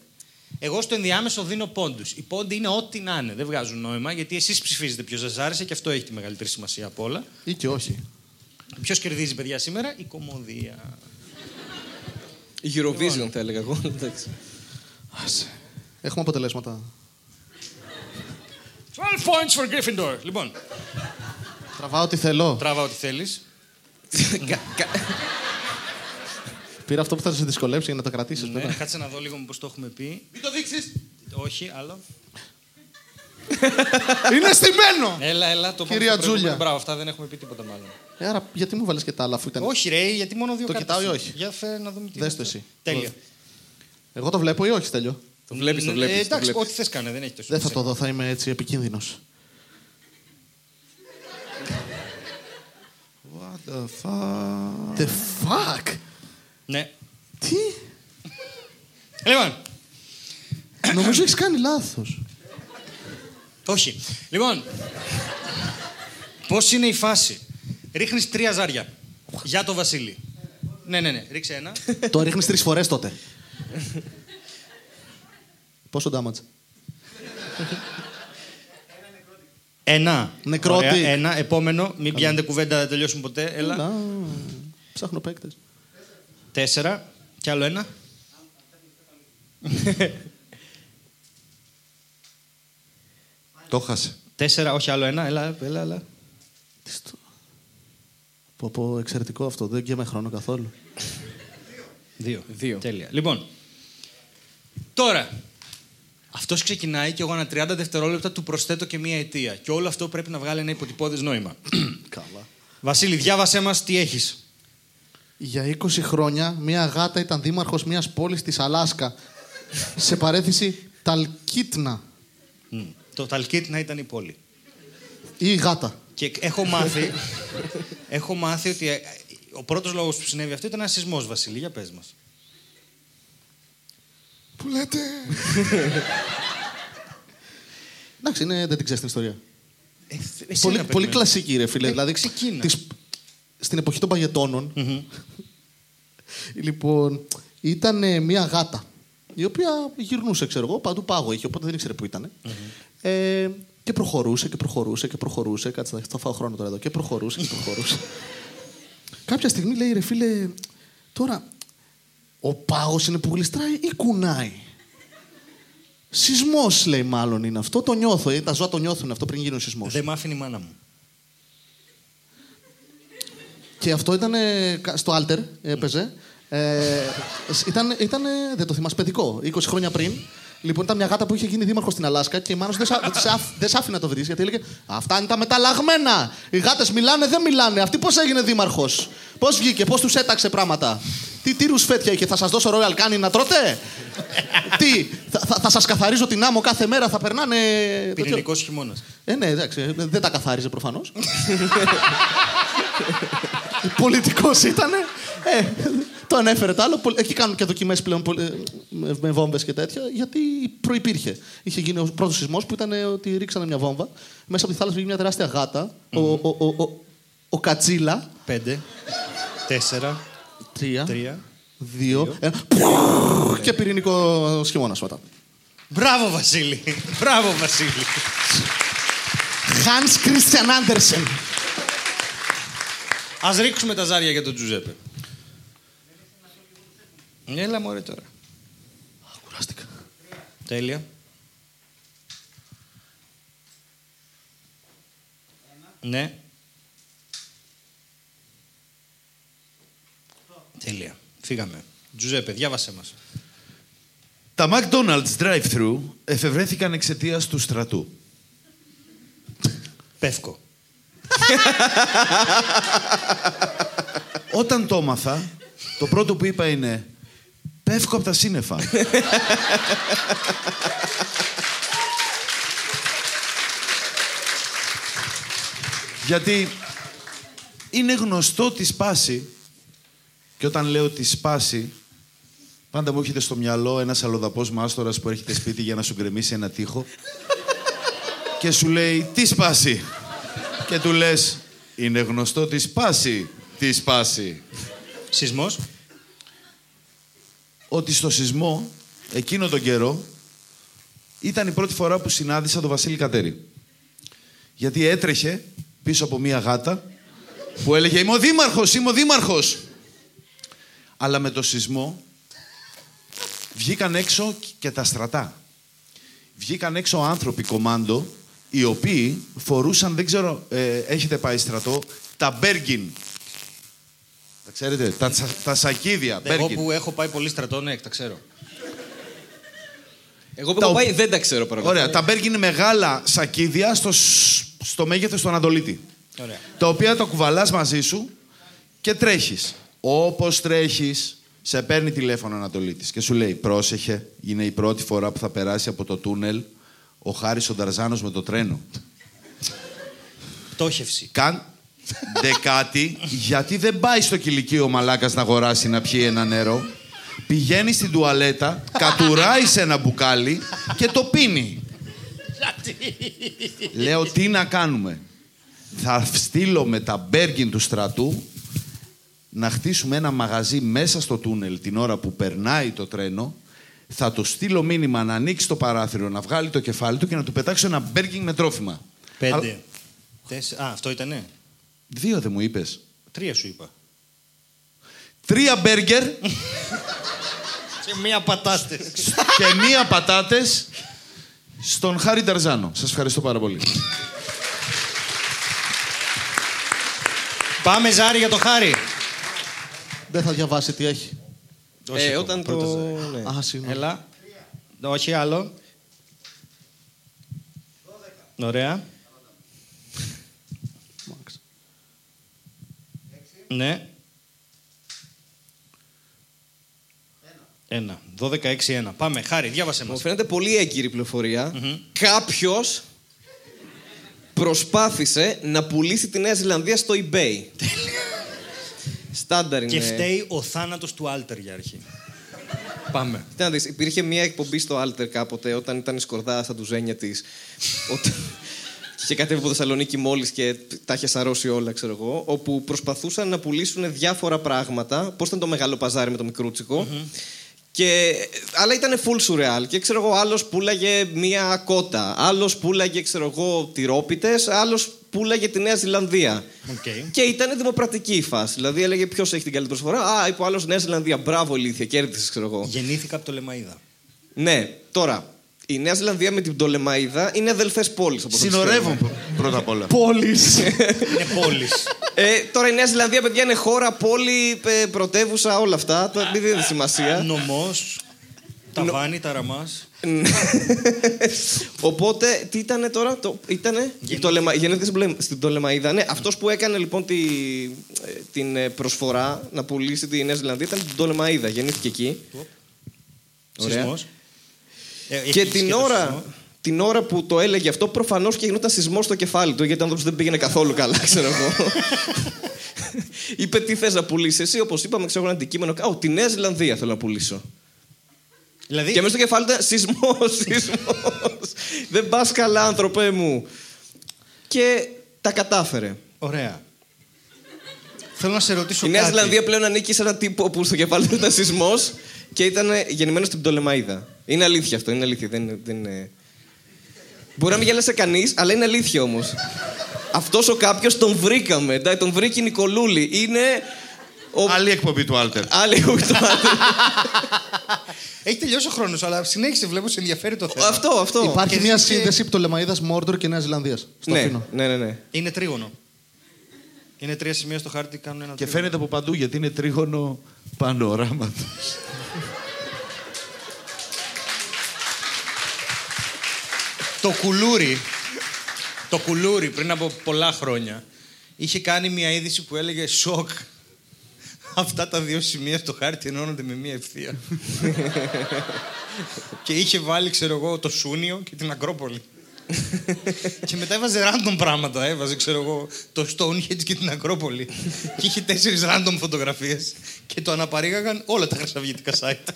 Εγώ στο ενδιάμεσο δίνω πόντους. Οι πόντοι είναι ό,τι να είναι. Δεν βγάζουν νόημα γιατί εσείς ψηφίζετε ποιος σας άρεσε και αυτό έχει τη μεγαλύτερη σημασία από όλα. Ή και όχι. Ποιος κερδίζει, παιδιά, σήμερα, η κομμωδία. Eurovision θα έλεγα εγώ. εντάξει. Έχουμε αποτελέσματα. 12 points for Gryffindor. Λοιπόν, Τραβάω ό,τι θέλω. τράβα ό,τι θέλεις. Κα- κα- Πήρα αυτό που θα σε δυσκολέψει για να τα κρατήσεις. Ναι, κάτσε να δω λίγο πώς το έχουμε πει. Μην το δείξεις. Όχι, άλλο. Είναι στημένο! Έλα, έλα, το Κυρία πάμε στο προηγούμενο. Τζούλια. Μπράβο, αυτά δεν έχουμε πει τίποτα μάλλον. Ε, άρα, γιατί μου βάλες και τα άλλα αφού ήταν. Όχι, ρε, γιατί μόνο δύο Το κάρτες κοιτάω ή είναι. όχι; Για φέρε να δούμε τι. Δες είναι το αυτό. εσύ. Τέλεια. Εγώ το βλέπω ή όχι, Στέλιο; Το βλέπεις, το Ε, βλέπεις. το εντάξει, βλέπεις. ό,τι θες κάνε, δεν έχει τόσο. Δεν θα το σημασία. δω, θα είμαι έτσι επικίνδυνος. The fuck; The fuck! Ναι. Τι! Λοιπόν, Νομίζω έχεις κάνει λάθος. όχι. Λοιπόν, πώς είναι η φάση; Ρίχνεις τρία ζάρια για το Βασίλη. Ναι, ναι, ναι. Ρίξε ένα. το ρίχνεις τρεις φορές τότε. Πόσο damage; Ένα. Νεκρότη. Ωραία, ένα. Επόμενο. Μην πιάνετε κουβέντα, δεν τελειώσουν ποτέ. Έλα. Έλα. Ψάχνω παίκτες. Τέσσερα. Κι άλλο ένα. Το χάσε. Τέσσερα, όχι άλλο ένα. Έλα, έλα, έλα. Τι στο... Πω, πω, εξαιρετικό αυτό. Δεν γέμαι χρόνο καθόλου. Δύο. Δύο. Τέλεια. Λοιπόν, τώρα, αυτός ξεκινάει και εγώ ανά 30 δευτερόλεπτα του προσθέτω και μία αιτία. Και όλο αυτό πρέπει να βγάλει ένα υποτυπώδες νόημα. Καλά. Βασίλη, διάβασέ μας τι έχεις. Για 20 χρόνια μία γάτα ήταν δήμαρχος μιας πόλης της Αλάσκα. σε παρέθεση Ταλκίτνα. Μμ. Το Ταλκίτ να ήταν η πόλη. Ή η γάτα. Και έχω μάθει, έχω μάθει ότι ε, ο πρώτος λόγος που συνέβη αυτό ήταν ένα σεισμός, Βασίλη. Για πες μας. Που λέτε. Εντάξει, είναι, δεν την ξέρεις την ιστορία. Ε, εσύ Πολύ, να πολύ περιμένεις. κλασική, ρε φίλε. Ε, δηλαδή, ξεκίνα. της- στην εποχή των παγετώνων, λοιπόν, ήταν ε, μια γάτα. Η οποία γυρνούσε, ξέρω εγώ, παντού πάγο είχε, οπότε δεν ήξερε που ηταν Ε, και προχωρούσε και προχωρούσε και προχωρούσε. Κάτσε, θα φάω χρόνο τώρα εδώ. Και προχωρούσε και προχωρούσε. Κάποια στιγμή λέει ρε φίλε, τώρα ο πάγος είναι που γλιστράει ή κουνάει; Σεισμός λέει μάλλον είναι αυτό. Το νιώθω. Ε, τα ζώα το νιώθουν αυτό πριν γίνει ο σεισμός. Δεν μ' άφηνε η μάνα μου. Και αυτό ήταν ε, κα- στο Alter, έπαιζε. Ε, σ- ήταν, ήταν, ε, δεν το θυμάσαι, παιδικό, 20 χρόνια πριν. Λοιπόν, ήταν μια γάτα που είχε γίνει δήμαρχος στην Αλάσκα και η μάνα σου δεν, σ' α- δεν, σ' άφ- δεν σ' άφηνε να το βρεις γιατί έλεγε Αυτά είναι τα μεταλλαγμένα. Οι γάτες μιλάνε, δεν μιλάνε. Αυτή πώς έγινε δήμαρχος; Πώς βγήκε, πώς τους έταξε πράγματα; Τι τύρου φέτια είχε, θα σας δώσω Royal Canin να τρώτε; Τι, θα, θα, θα σας καθαρίζω την άμμο κάθε μέρα, θα περνάνε. τέτοιο- Πυρηνικός χειμώνας. ε, ναι, εντάξει, ε, δεν τα καθάριζε προφανώς. Πολιτικός ήταν. Ε, το ανέφερε το άλλο. Πολ- Εκεί κάνουν και δοκιμές πλέον πολ- ε, με- με βόμβες και τέτοια, γιατί προπήρχε. Είχε γίνει ο πρώτος σεισμός που ήταν ε, ότι ρίξανε μια βόμβα. Μέσα από τη θάλασσα βγήκε μια τεράστια γάτα. Ο, ο, ο, ο, ο Κατσίλα. Πέντε. Τέσσερα. Τρία. Τρία. Δύο. ένα, και πυρηνικό χειμώνα μετά. Μπράβο, Βασίλη. Μπράβο, Βασίλη. Hans Christian Andersen. Ας ρίξουμε τα ζάρια για τον Τζουζέπε. Έλα μωρέ τώρα. Κουράστηκα. Τέλεια. Ναι. Τέλεια. Φύγαμε. Τζουζέπε, διάβασέ μας. Τα McDonald's drive-thru εφευρέθηκαν εξαιτίας του στρατού. Πεύκο. Όταν το έμαθα, το πρώτο που είπα είναι «Πέφκω από τα σύννεφα». Γιατί είναι γνωστό τη σπάση και όταν λέω τη σπάση, πάντα μου έρχεται στο μυαλό ένας αλλοδαπός μάστορας που έρχεται σπίτι για να σου γκρεμίσει ένα τοίχο και σου λέει «Τι σπάση» και του λες «Είναι γνωστό τη σπάση, τι σπάση». Σεισμός; ότι στο σεισμό, εκείνο τον καιρό, ήταν η πρώτη φορά που συνάντησα τον Βασίλη Κατέρη. Γιατί έτρεχε πίσω από μία γάτα που έλεγε «Είμαι ο δήμαρχος, είμαι ο δήμαρχος». Αλλά με το σεισμό βγήκαν έξω και τα στρατά. Βγήκαν έξω άνθρωποι κομάντο, οι οποίοι φορούσαν, δεν ξέρω, ε, έχετε πάει στρατό, τα Μπέργκιν. Τα ξέρετε, τα, τσα- τα σακίδια, Εγώ Μπέργκιν. που έχω πάει πολύ στρατό, ναι, τα ξέρω. Εγώ που Τα έχω ο- πάει δεν τα ξέρω παρακαλώ. Ωραία. Τα Μπέργκ είναι μεγάλα σακίδια στο, σ- στο μέγεθος του Ανατολίτη. Ωραία. Τα οποία τα κουβαλάς μαζί σου και τρέχεις. Όπως τρέχεις, σε παίρνει τηλέφωνο ο Ανατολίτης και σου λέει: Πρόσεχε, είναι η πρώτη φορά που θα περάσει από το τούνελ ο Χάρης ο Νταρζάνος με το τρένο. Πτώχευση. Καν κάτι, γιατί δεν πάει στο κηλικείο ο μαλάκας να αγοράσει να πιει ένα νερό. Πηγαίνει στην τουαλέτα, κατουράει σε ένα μπουκάλι και το πίνει. Λέω τι να κάνουμε; Θα στείλω με τα μπέργκιν του στρατού να χτίσουμε ένα μαγαζί μέσα στο τούνελ την ώρα που περνάει το τρένο. Θα το στείλω μήνυμα να ανοίξει το παράθυρο, να βγάλει το κεφάλι του και να του πετάξω ένα μπέργκιν με τρόφιμα. Πέντε. Αλλά- Τέσσερα. Α, αυτό ήτανε. Δύο δεν μου είπες. Τρία σου είπα. Τρία μπέργκερ Και μία πατάτες. και μία πατάτες στον Χάρη Ταρζάνο. Σας ευχαριστώ πάρα πολύ. Πάμε ζάρι για το χάρι. Δεν θα διαβάσει τι έχει. Όχι Ε, ακόμα, όταν πρώτα το... ζάρι. ναι. Α, συγγνώμη. Έλα. Όχι άλλο. Ωραία. Μάξ. Ναι. Ένα. 12-6-1. Πάμε. Χάρη, διάβασε Μου μας. φαίνεται πολύ έγκυρη πληροφορία. Κάποιος προσπάθησε να πουλήσει τη Νέα Ζηλανδία στο eBay. Στάνταρ είναι. Και φταίει ο θάνατος του Άλτερ για αρχή. Πάμε. Κοίτα να δεις, υπήρχε μια εκπομπή στο Alter κάποτε όταν ήταν η σκορδά στα τουζένια της. Όταν- Και είχε κατέβει από Θεσσαλονίκη μόλις και τα είχε σαρώσει όλα, ξέρω εγώ. Όπου προσπαθούσαν να πουλήσουν διάφορα πράγματα. Πώς ήταν το μεγάλο παζάρι με το μικρούτσικο. Και, αλλά ήταν full surreal. Και ξέρω εγώ, άλλος πουλάγε μία κότα. Άλλος πουλάγε, ξέρω εγώ, τυρόπιτες. Άλλος πουλάγε τη Νέα Ζηλανδία. Οκ. Και ήταν δημοκρατική η φάση. Δηλαδή έλεγε ποιος έχει την καλύτερη προσφορά. Α, είπε ο άλλος Νέα Ζηλανδία. Μπράβο, ηλίθιε, κέρδισες, ξέρω εγώ. Γεννήθηκα Πτολεμαΐδα. Ναι, τώρα. Η Νέα Ζηλανδία με την Πτολεμαίδα είναι αδελφές πόλεις. Συνορεύουν πρω- πρώτα απ' όλα. Πόλης. Είναι πόλης. Ε, τώρα η Νέα Ζηλανδία, παιδιά, είναι χώρα, πόλη, ε, πρωτεύουσα, όλα αυτά. Το- Μην δίνετε σημασία. Νομός. Ταβάνι, ταραμά. Οπότε, τι ήταν τώρα, το, ήτανε; η Πτολεμα- Γεννήθηκε στην Πτολε- στην Πτολεμαίδα. Ναι, αυτός που έκανε λοιπόν τη, ε, την ε, προσφορά να πουλήσει τη Νέα Ζηλανδία ήταν την Πτολεμαίδα. Γεννήθηκε εκεί. Ωραία. Σεισμό. και την ώρα, την ώρα που το έλεγε αυτό, προφανώς και γινόταν σεισμό στο κεφάλι του, γιατί ο άνθρωπος δεν πήγαινε καθόλου καλά, ξέρω εγώ. Είπε τι θες να πουλήσεις. Εσύ, όπως είπαμε, ξέρω εγώ ένα αντικείμενο. Α, τη Νέα Ζηλανδία θέλω να πουλήσω. Δηλαδή, Και μέσα στο κεφάλι ήταν σεισμός, σεισμός. δεν πας καλά, άνθρωπε μου. Και τα κατάφερε. Ωραία. Θέλω να σε ρωτήσω Η Νέα κάτι. Ζηλανδία πλέον ανήκει σε έναν τύπο που στο κεφάλι του ήταν σεισμός και ήταν γεννημένος στην Πτολεμαίδα. Είναι αλήθεια αυτό, είναι αλήθεια. Δεν, είναι- δεν είναι... Μπορεί να μην γέλασε κανείς, αλλά είναι αλήθεια όμως. Αυτός ο κάποιος τον βρήκαμε. εντάξει, Τον βρήκε η Νικολούλη. Είναι. Ο... Άλλη εκπομπή του Άλτερ. Άλλη όχι το άλλο. Έχει τελειώσει ο χρόνος, αλλά συνέχισε, βλέπω, σε ενδιαφέρει το θέμα. αυτό, αυτό. Υπάρχει Και μια δείτε- σύνδεση Πτολεμαίδα Μόρντορ και Νέας Ζηλανδίας. Στο ναι, αφήνω. ναι, ναι, ναι. Είναι τρίγωνο. Είναι τρία σημεία στο χάρτη, κάνουν ένα Και τρίγωνο. φαίνεται από παντού γιατί είναι τρίγωνο πανοράματος. Το κουλούρι, το κουλούρι πριν από πολλά χρόνια είχε κάνει μια είδηση που έλεγε σοκ. Αυτά τα δύο σημεία στο χάρτη ενώνονται με μια ευθεία. και είχε βάλει, ξέρω εγώ, το Σούνιο και την Ακρόπολη. και μετά έβαζε random πράγματα. Έβαζε, ξέρω εγώ, το Stonehenge και την Ακρόπολη. και είχε τέσσερις random φωτογραφίες. Και το αναπαρήγαγαν όλα τα χρυσαυγητικά site.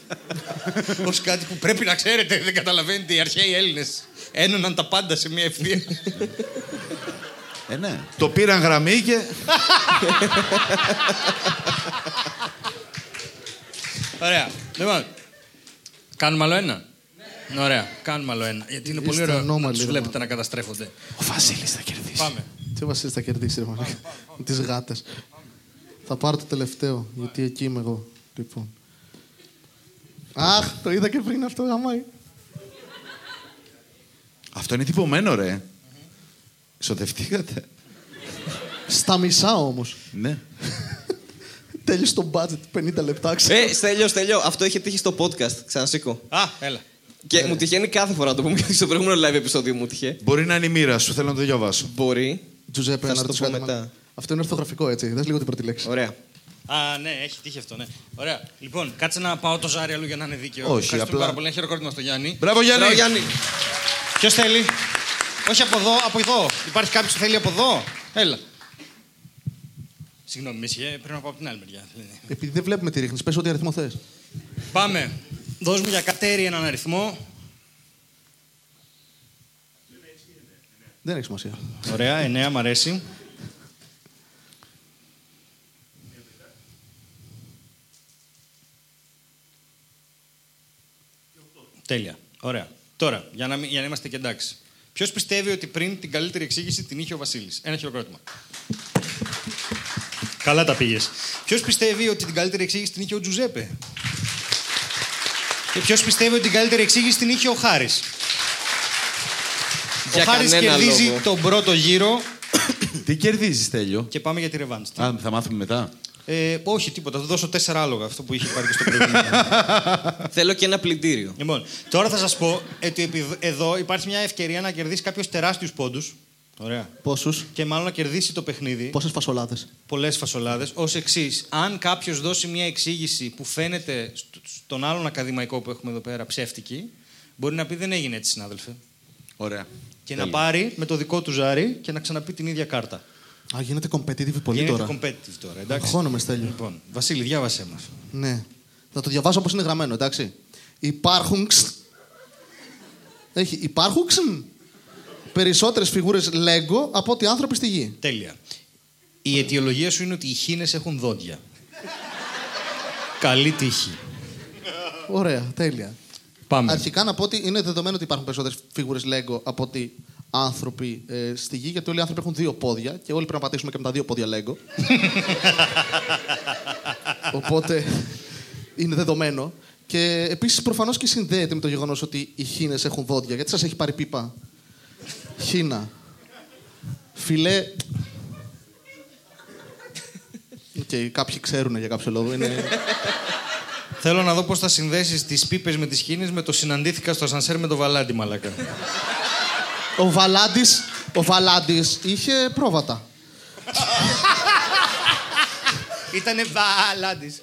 Ω κάτι που πρέπει να ξέρετε, δεν καταλαβαίνετε. Οι αρχαίοι Έλληνες ένωναν τα πάντα σε μια ευθεία. Ε, ναι. Το πήραν γραμμή και. Ωραία. Λοιπόν, κάνουμε άλλο ένα. Ωραία, κάνουμε άλλο ένα. Γιατί είναι πολύ Είστε ωραίο να ανώμαλοι, τους ρε, βλέπετε να καταστρέφονται. Ο Βασίλης θα κερδίσει. Πάμε. Τι βασίλη θα κερδίσει, ρε μαλάκα. Τις γάτες. Θα πάρω το τελευταίο, γιατί εκεί είμαι εγώ. Λοιπόν. Αχ, το είδα και πριν αυτό, γαμάει. Αυτό είναι τυπωμένο, ρε. Ξοδευτήκατε. Στα μισά όμως. Ναι. Τέλειωσε το budget, 50 λεπτά. ξέρω. Ε, Στέλιος, Στέλιος, αυτό είχε τύχει στο podcast. Ξανασήκω. Α, έλα. Και μου τυχαίνει κάθε φορά να το πούμε γιατί στο προηγούμενο live επεισόδιο μου τυχε. Μπορεί να είναι η μοίρα σου, θέλω να το διαβάσω. Μπορεί. Τζουζέπε, Θα να σου το ρωτήσω πω κάτι. μετά. μάλλον. Αυτό είναι ορθογραφικό, έτσι. Δες λίγο την πρώτη λέξη. Ωραία. Α, ναι, έχει τύχει αυτό, ναι. Ωραία. Λοιπόν, κάτσε να πάω το ζάρι αλλού για να είναι δίκαιο. Όχι, Ευχαριστούμε απλά- πάρα πολύ. Ένα χειροκρότημα στο Γιάννη. Μπράβο, Γιάννη! Μπράβο, Γιάννη. Ποιος θέλει; Όχι από εδώ, από εδώ. Υπάρχει κάποιος που θέλει από εδώ; Έλα. Συγγνώμη, με ισχύει, πρέπει να πάω από την άλλη μεριά. Επειδή δεν βλέπουμε τι ρίχνει, πες ό,τι αριθμό θες. Πάμε. Δώσ' μου για κατέρι έναν αριθμό. Δεν έχει σημασία. Ωραία, εννέα, μ' αρέσει. Τέλεια. Ωραία. Τώρα, για να, μην- για να είμαστε και εντάξει. Ποιος πιστεύει ότι πριν την καλύτερη εξήγηση την είχε ο Βασίλης; Ένα χειροκρότημα. Καλά τα πήγες. Ποιος πιστεύει ότι την καλύτερη εξήγηση την είχε ο Τζουζέπε; Και ποιος πιστεύει ότι την καλύτερη εξήγηση την είχε ο Χάρης; Ο Για Χάρης κανένα κερδίζει λόγο. τον πρώτο γύρο Τι κερδίζεις, Τέλειο. και πάμε για τη ρεβάνς. Α, θα μάθουμε μετά. Ε, όχι, τίποτα. Θα του δώσω τέσσερα άλογα, αυτό που είχε πάρει και στο προηγούμενο. Θέλω και ένα πλυντήριο. λοιπόν, τώρα θα σας πω ότι επι- εδώ υπάρχει μια ευκαιρία να κερδίσει κάποιος τεράστιους πόντους. Ωραία. Πόσους, Και μάλλον να κερδίσει το παιχνίδι. πόσες φασολάδες; Πολλές φασολάδες. Ω εξής, αν κάποιος δώσει μια εξήγηση που φαίνεται στο- στον άλλον ακαδημαϊκό που έχουμε εδώ πέρα ψεύτικη, μπορεί να πει δεν έγινε έτσι, συνάδελφε. Ωραία. Και να πάρει με το δικό του ζάρι και να ξαναπεί την ίδια κάρτα. Α, γίνεται competitive πολύ Γίνεται τώρα. competitive τώρα, εντάξει. Αγχώνομαι, Στέλιο. Λοιπόν, Βασίλη, διάβασέ μας. Ναι. Θα το διαβάσω όπως είναι γραμμένο, εντάξει. Υπάρχουν. ξ- Έχει. Υπάρχουν. ξ- περισσότερες φιγούρες Lego από ότι άνθρωποι στη γη. Τέλεια. Η αιτιολογία σου είναι ότι οι χήνες έχουν δόντια. Καλή τύχη. Ωραία, τέλεια. Πάμε. Αρχικά να πω ότι είναι δεδομένο ότι υπάρχουν περισσότερες φιγούρες Lego από ότι άνθρωποι ε, στη γη, γιατί όλοι οι άνθρωποι έχουν δύο πόδια και όλοι πρέπει να πατήσουμε και με τα δύο πόδια Lego. Οπότε είναι δεδομένο. Και επίσης προφανώς και συνδέεται με το γεγονός ότι οι χήνε έχουν δόντια. Γιατί σας έχει πάρει πίπα; Χίνα. Φιλέ. Οκ, κάποιοι ξέρουν για κάποιο λόγο. Είναι... Θέλω να δω πώς θα συνδέσεις τις πίπες με τις χήνες με το συναντήθηκα στο ασανσέρ με το Βαλάντη, μαλάκα. Ο Βαλάντης, ο Βαλάντης είχε πρόβατα. Ήτανε Βαλάντης.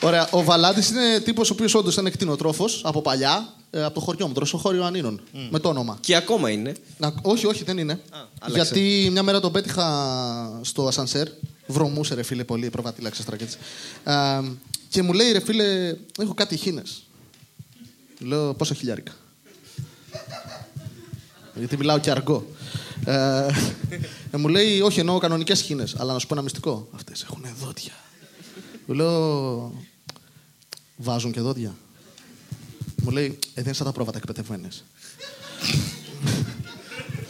Ωραία. Ο Βαλάντης είναι τύπος ο οποίος όντως ήταν κτηνοτρόφος από παλιά, ε, από το χωριό μου, Δροσοχώρι Ιωαννίνων. Με το όνομα. Και ακόμα είναι. Να, όχι, όχι, δεν είναι. άλλαξε. Γιατί μια μέρα τον πέτυχα στο ασανσέρ. Βρωμούσε ρε φίλε πολύ, προβατήλαξε τώρα και έτσι. Ε, και μου λέει ρε φίλε, έχω κάτι χίνε. Λέω πόσα χιλιάρικα. Γιατί μιλάω και αργό. Ε, ε, μου λέει, όχι, εννοώ κανονικές χίνε. Αλλά να σου πω ένα μυστικό. Αυτές έχουν δόντια. Του λέω, βάζουν και δόντια. Μου λέει, ε, δεν είναι σαν τα πρόβατα εκπαιδευμένες.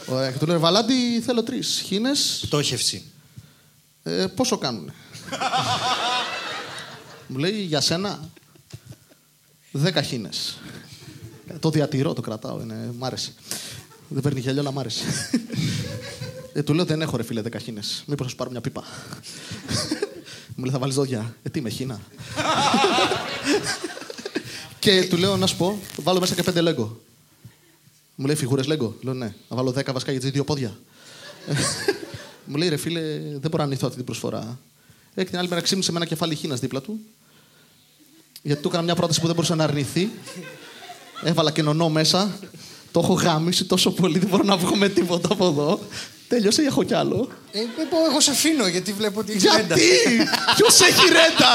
Ωραία, και του λέω, Βαλάντι, θέλω τρεις χίνε. Πτώχευση. Ε, πόσο κάνουνε; Μου λέει, για σένα, δέκα χίνες. Ε, Το διατηρώ, το κρατάω, είναι, μ' άρεσε. Δεν παίρνει γυαλιό, αλλά μ' άρεσε. Ε, του λέω, δεν έχω ρε φίλε δέκα χίνες. Μήπως θα σου πάρω μια πίπα. Μου λέει, θα βάλεις δόντια. Ε, τι, με χίνα. και του λέω, να σου πω, βάλω μέσα και πέντε λέγκο. Μου λέει, φιγούρες λέγκο. Λέω, ναι. Να βάλω δέκα βασικά για τις δύο πόδια. Μου λέει ρε φίλε, δεν μπορώ να αρνηθώ αυτή την προσφορά. Ε, και την άλλη μέρα ξύπνησε με ένα κεφάλι χίνας δίπλα του. Γιατί του έκανα μια πρόταση που δεν μπορούσε να αρνηθεί. Έβαλα και νονό μέσα. Το έχω γάμισει τόσο πολύ, δεν μπορώ να βγω με τίποτα από εδώ. Τέλειωσε ή έχω κι άλλο. Ε, εγώ σε αφήνω γιατί βλέπω ότι έχει ρέντα. Γιατί! Ποιος έχει ρέντα!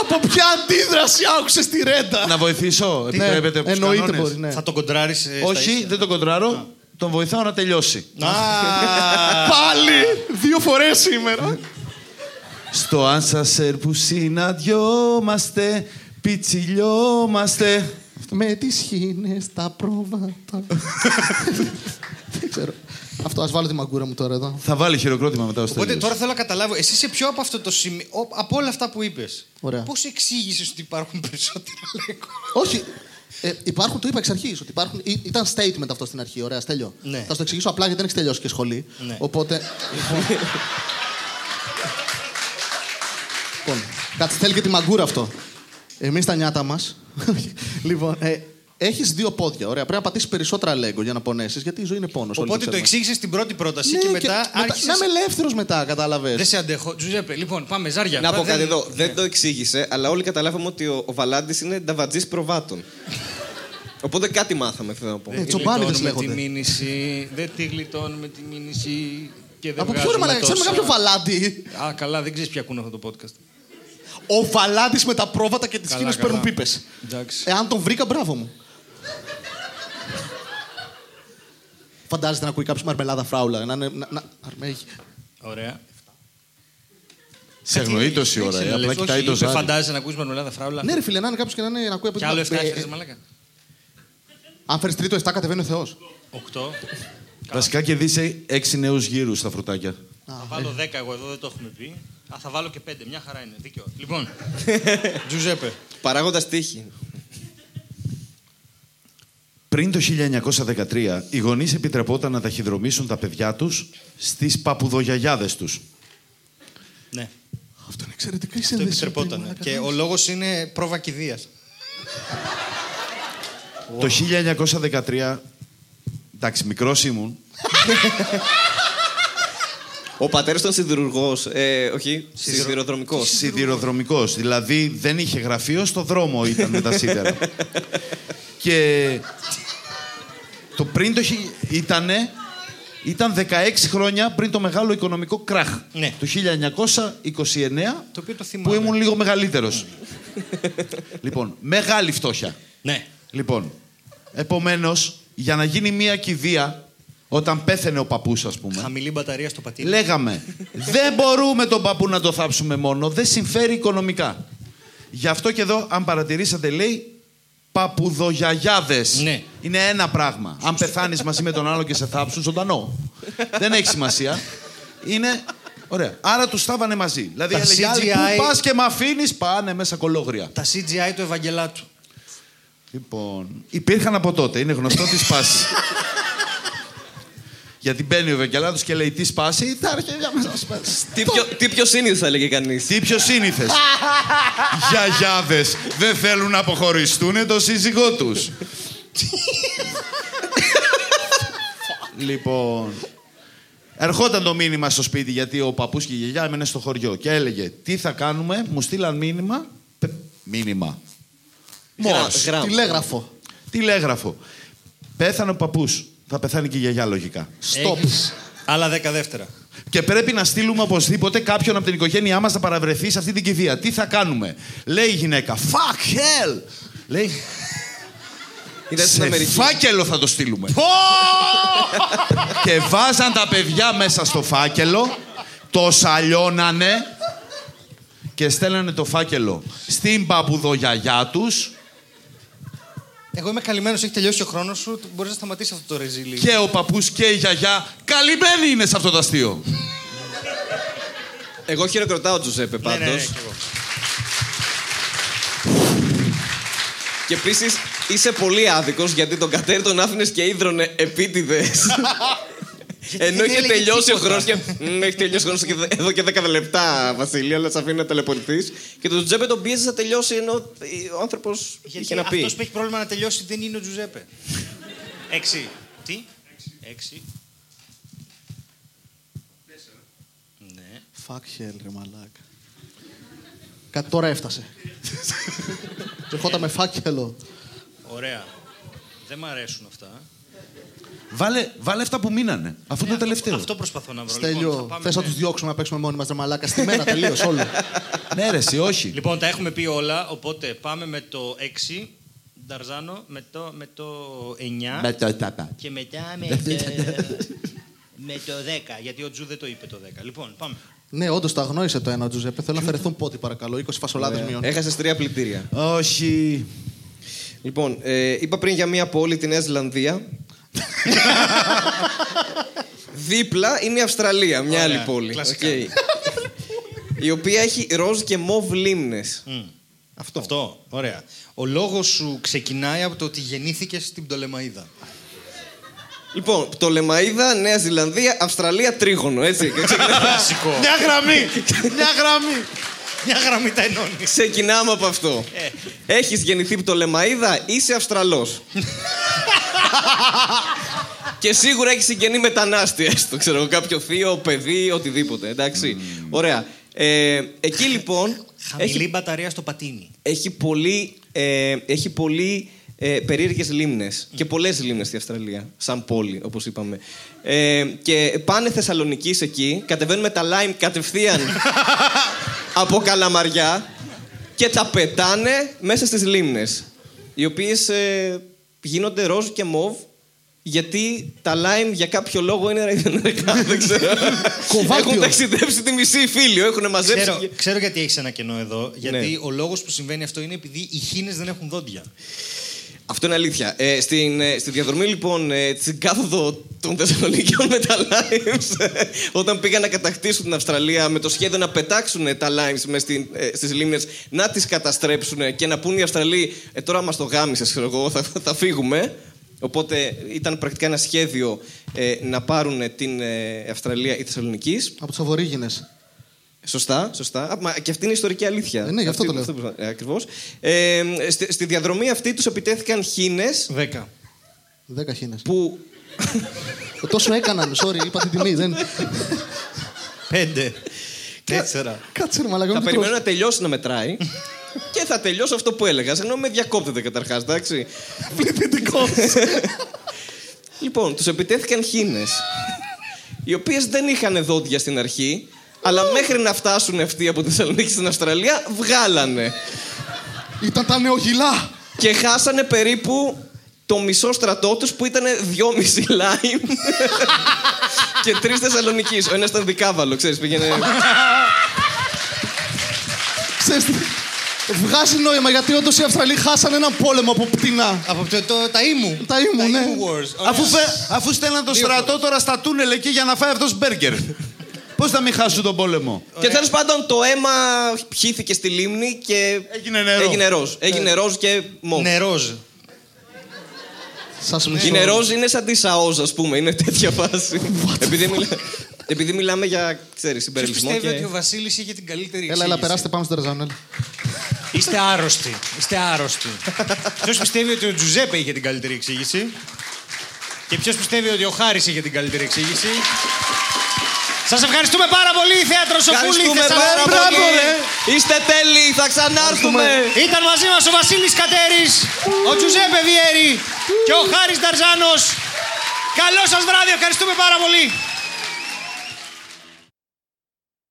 Από ποια αντίδραση άκουσες τη ρέντα! Να βοηθήσω, Ναι, επιτρέπετε από τους εννοείται κανόνες. μπορεί, ναι. Θα τον κοντράρεις. Όχι, δεν τον κοντράρω. Τον βοηθάω να τελειώσει. Πάλι! Δύο φορές σήμερα! Στο άνσασερ που συναντιόμαστε, πιτσιλιόμαστε. Με τις χίνες τα πρόβατα. Δεν ξέρω. Αυτό, ας βάλω τη μαγκούρα μου τώρα εδώ. Θα βάλει χειροκρότημα μετά ο Οπότε Στέλιος. τώρα θέλω να καταλάβω, εσύ είσαι ποιο από αυτό το σημείο, ο- από όλα αυτά που είπες. Ωραία. Πώς εξήγησες ότι υπάρχουν περισσότερα λέγκο. Όχι. Ε, υπάρχουν, το είπα εξ αρχής. Ότι υπάρχουν, ή- ήταν statement αυτό στην αρχή. Ωραία, στέλιο. Ναι. Θα σου το εξηγήσω απλά γιατί δεν έχεις τελειώσει και σχολή. Ναι. Οπότε. λοιπόν, κάτσε, θέλει και τη μαγκούρα αυτό. Εμείς τα νιάτα μας. λοιπόν, ε, έχεις δύο πόδια. Ωραία, πρέπει να πατήσεις περισσότερα λέγκο για να πονέσεις, γιατί η ζωή είναι πόνος. Οπότε το εξήγησες στην πρώτη πρόταση Ναι, και μετά άρχισε. Να είμαι ελεύθερος μετά, κατάλαβες. Δεν σε αντέχω. Τζουζέπε, λοιπόν, πάμε, ζάρια. Να πω Δεν- κάτι εδώ. Ναι. Δεν το εξήγησε, αλλά όλοι καταλάβαμε ότι ο, ο Βαλάντης είναι νταβατζής προβάτων. Οπότε κάτι μάθαμε, θέλω να πω. Ε, Δεν τσομπάνιδες γλιτώνουμε τη λέγονται. μήνυση. Δεν τη γλιτώνουμε τη μήνυση. Και δεν Από ποιο βγάζουμε ρε μαλάκα, ξέρουμε τόσα. κάποιο βαλάντι. Α, καλά, δεν ξέρεις ποια ακούνε αυτό το podcast. Ο βαλάντι με τα πρόβατα και τις Καλά, χίνε καλά. παίρνουν πίπες. Εντάξει. Εάν τον βρήκα, μπράβο μου. Φαντάζεστε να ακούει κάποιος μαρμελάδα φράουλα. Να, είναι- να, να, αρμέγει. Ωραία. Σε αγνοεί τόση ώρα, ε, απλά κοιτάει το ζάρι. Φαντάζεσαι να ακούσεις μαρμελάδα φράουλα; Ναι, ρε φίλε, να είναι κάποιος και να, είναι, να ακούει από Κι άλλο 7 Ε, έχετε μαλάκα. Αν φέρεις τρίτο 7, κατεβαίνει ο Θεός. 8. Βασικά και δεις έξι νέους γύρους στα φρουτάκια. Θα βάλω 10 εγώ εδώ, δεν το έχουμε πει. Α, θα βάλω και 5. Μια χαρά είναι. Δίκιο. Λοιπόν, Τζουζέπε. Παράγοντας τύχη. Πριν το 1913, οι γονείς επιτρεπόταν να ταχυδρομήσουν τα παιδιά τους στις παπουδογιαγιάδες τους. Ναι, Αυτό είναι εξαιρετικά η το σύνδεση. επιτρεπόταν. μαλάκα. Και ο λόγος είναι πρόβα κηδείας. Το 1913, εντάξει, μικρός ήμουν, Ο πατέρας ήταν σιδηρουργός. Ε, όχι, σιδηροδρομικός. σιδηροδρομικός. Δηλαδή δεν είχε γραφείο, στο δρόμο ήταν με τα σίδερα. και το πριν το χι- ήτανε, ήταν 16 χρόνια πριν το μεγάλο οικονομικό κράχ. Ναι. Το 1929, Το οποίο το θυμάμαι. που ήμουν λίγο μεγαλύτερος. λοιπόν, μεγάλη φτώχεια. Ναι. Λοιπόν, επομένως, για να γίνει μία κηδεία, όταν πέθαινε ο παππούς ας πούμε, Χαμηλή μπαταρία στο πατίνι. λέγαμε δεν μπορούμε τον παππού να το θάψουμε μόνο, δεν συμφέρει οικονομικά. Γι' αυτό και εδώ, αν παρατηρήσατε, λέει παπουδογιαγιάδες. Ναι. Είναι ένα πράγμα. Αν πεθάνεις μαζί με τον άλλο και σε θάψουν, ζωντανό. δεν έχει σημασία. Είναι... Ωραία. Άρα τους στάβανε μαζί. Δηλαδή Τα έλεγε άλλη, CGI πού πας και με αφήνεις, πάνε μέσα κολόγρια. Τα CGI του Ευαγγελάτου. Λοιπόν, υπήρχαν από τότε. Είναι γνωστό τη σπάση. Γιατί μπαίνει ο Ευαγγελάτος και λέει τι σπάση, τα αρχίδια μας να σπάσει. Τι πιο, τι πιο σύνηθες θα έλεγε κανείς. Τι πιο σύνηθες. Γιαγιάδες δεν θέλουν να αποχωριστούν το σύζυγό τους. λοιπόν, ερχόταν το μήνυμα στο σπίτι γιατί ο παππούς και η γιαγιά έμενε στο χωριό και έλεγε τι θα κάνουμε, μου στείλαν μήνυμα, πε- μήνυμα, Μόρς. Γράμμα. Τηλέγραφο. τηλέγραφο. Πέθανε ο παππούς, θα πεθάνει και η γιαγιά λογικά. Stop. Έχεις Άλλα δέκα δεύτερα. Και πρέπει να στείλουμε οπωσδήποτε κάποιον από την οικογένειά μας να παραβρεθεί σε αυτή την κηδεία. Τι θα κάνουμε; Λέει η γυναίκα. Fuck hell! Λέει. Ήταν στην Σε Αμερική. φάκελο θα το στείλουμε. και βάζαν τα παιδιά μέσα στο φάκελο, το σαλιώνανε και στέλνανε το φάκελο στην παπουδογιαγιά τους Εγώ είμαι καλυμμένος, έχει τελειώσει ο χρόνος σου. Μπορείς να σταματήσεις αυτό το ρεζίλι. και ο παππούς και η γιαγιά καλυμμένοι είναι σε αυτό το αστείο. Εγώ χειροκροτάω Τζουζέπε Ναι, ναι, πάντως. ναι, κι εγώ. Και επίσης είσαι πολύ άδικος γιατί τον κατέρι τον άφηνες και ίδρωνε επίτηδες. Ενώ δεν είχε έλεγε τελειώσει ο τίποτα. χρόνος και. «Μ, Έχει τελειώσει ο χρόνος εδώ και 10 λεπτά, Βασίλη, αλλά σε αφήνει να ταλαιπωρηθείς. Και τον Τζουζέπε τον πίεζε να τελειώσει ενώ ο άνθρωπος είχε Γιατί να πει. αυτός που έχει πρόβλημα να τελειώσει δεν είναι ο Τζουζέπε. Έξι. Τι; Έξι. Ναι. Fuck hell, ρε μαλάκα. Κάτι τώρα έφτασε. Και ερχόταν με φάκελο. Ωραία. Δεν μ' αρέσουν αυτά. Βάλε, βάλε αυτά που μείνανε. Αυτό είναι το τελευταίο. Αυτό προσπαθώ να βρω. Λοιπόν, θα Στέλιο, πάμε θες να με- τους διώξουμε να παίξουμε μόνοι μας ρε μαλάκα. Στη μέρα τελείως όλο. ναι, ρε, εσύ, όχι. Λοιπόν, τα έχουμε πει όλα, οπότε πάμε με το 6, Νταρζάνο, με το, με το 9 Με το ταπά. και μετά με το, με το 10, γιατί ο Τζου δεν το είπε το 10. Λοιπόν, πάμε. ναι, όντως το αγνόησε το ένα ο Τζουζέπε. Θέλω να αφαιρεθούν πότι παρακαλώ. 20 φασολάδες μείον. Έχασες τρία πλυντήρια. Όχι. Λοιπόν, ε, είπα πριν για μία πόλη, τη Νέα Ζηλανδία. Δίπλα είναι η Αυστραλία, μια άλλη Ωραία, πόλη. κλασικά. Οκ. η οποία έχει ροζ και μοβ λίμνες. Αυτό. Αυτό, ωραία. Ο λόγος σου ξεκινάει από το ότι γεννήθηκες στην Πτολεμαίδα. Λοιπόν, Πτολεμαίδα, Νέα Ζηλανδία, Αυστραλία, τρίγωνο, έτσι. Και ξεκινάμε- Κλασικό. Μια γραμμή! Μια γραμμή! Μια γραμμή τα ενώνεις. Ξεκινάμε από αυτό. Έχεις γεννηθεί Πτολεμαίδα, είσαι Αυστραλός. και σίγουρα έχει συγγενή μετανάστη, έστω, ξέρω εγώ, κάποιο θείο, παιδί, οτιδήποτε, εντάξει. Ωραία. Ε, εκεί λοιπόν Χαμηλή έχει, μπαταρία στο πατίνι. έχει πολύ, ε, έχει πολύ ε, περίεργες λίμνες και πολλές λίμνες στη Αυστραλία, σαν πόλη, όπως είπαμε. Ε, και πάνε Θεσσαλονίκη εκεί, κατεβαίνουν με τα lime κατευθείαν από καλαμαριά και τα πετάνε μέσα στις λίμνες, οι οποίες ε, γίνονται ροζ και μοβ γιατί τα lime για κάποιο λόγο είναι ραϊδενεργά, δεν ξέρω. Κοβάλτιο. Έχουν ταξιδέψει τη μισή φίλιο, έχουν μαζέψει... Ξέρω, και- ξέρω γιατί έχεις ένα κενό εδώ. Γιατί Ναι. ο λόγος που συμβαίνει αυτό είναι επειδή οι χήνες δεν έχουν δόντια. Αυτό είναι αλήθεια. Ε, στην, ε, στη διαδρομή λοιπόν, ε, στην κάθοδο των Θεσσαλονίκιων με τα Limes, ε, όταν πήγαν να κατακτήσουν την Αυστραλία με το σχέδιο να πετάξουν ε, τα Limes μες στην, ε, στις λίμνες, να τις καταστρέψουν και να πούν οι Αυστραλοί, ε, τώρα μας το γάμισες, ξέρω εγώ, θα, θα φύγουμε. Οπότε ήταν πρακτικά ένα σχέδιο ε, να πάρουν την ε, Αυστραλία ή Θεσσαλονίκης. Από τους Αβορήγινε. Σωστά, σωστά. Α, Μα και αυτή είναι η ιστορική αλήθεια. Ε, ναι, γι' αυτό Αυτή- το λέω. ε, ακριβώς. Ε, στη, στη διαδρομή αυτή τους επιτέθηκαν χήνες Δέκα. Δέκα χήνες. που Τόσο έκαναν, sorry, είπα την τιμή. Δεν... Πέντε. Τέσσερα. Κάτσε ρε μαλάκα. θα μην περιμένω τρως. να τελειώσει να μετράει και θα τελειώσω αυτό που έλεγα. Ενώ με διακόπτεται καταρχάς, εντάξει. λοιπόν, τους επιτέθηκαν χήνες. οι οποίες δεν είχαν δόντια στην αρχή, αλλά μέχρι να φτάσουν αυτοί από τη Θεσσαλονίκη στην Αυστραλία, βγάλανε. Ήταν τα νεογυλά. Και χάσανε περίπου το μισό στρατό τους που ήταν δυόμιση λάιμ και τρεις Θεσσαλονική. Ο ένας ήταν δικάβαλο, ξέρεις, πήγαινε. Ξέρεις τι, Βγάζει νόημα γιατί όντως οι Αυστραλοί χάσανε έναν πόλεμο από πτηνά. Από το, το, τα ήμου. Τα ήμου, ναι. Ήμου Wars. Ωραία. Αφού, φε- αφού στέλναν το στρατό τώρα στα τούνελ εκεί για να φάει αυτός μπέργκερ. Πώς θα μην χάσουν τον πόλεμο; και τέλος πάντων το αίμα πιήθηκε στη λίμνη και. Έγινε νερό. Έγινε ροζ. Έγινε ροζ και μοβ. Νερόζ. Σας μισώ. Είναι ροζ, είναι σαν τη σαόζ, ας πούμε. Είναι τέτοια φάση. επειδή, μιλά... επειδή μιλάμε για ξέρεις, Ποιος συμπεριληπτισμό. πιστεύει Και... ότι ο Βασίλης είχε την καλύτερη Έλα, εξήγηση; έλα, περάστε πάμε στον Τερζάνο. έλα. Είστε άρρωστοι. Είστε άρρωστοι. ποιος πιστεύει ότι ο Τζουζέπε είχε την καλύτερη εξήγηση; Και ποιος πιστεύει ότι ο Χάρης είχε την καλύτερη εξήγηση; Σας ευχαριστούμε πάρα πολύ, Θέατρος Σοφούλη. Ευχαριστούμε πάρα Μπράβο, πολύ. ρε. Είστε τέλειοι, θα ξανάρθουμε. Ήταν μαζί μας ο Βασίλης Κατέρης, ο Τζουζέπε Βιέρη και ο Χάρης Νταρζάνος. Καλό σας βράδυ, ευχαριστούμε πάρα πολύ.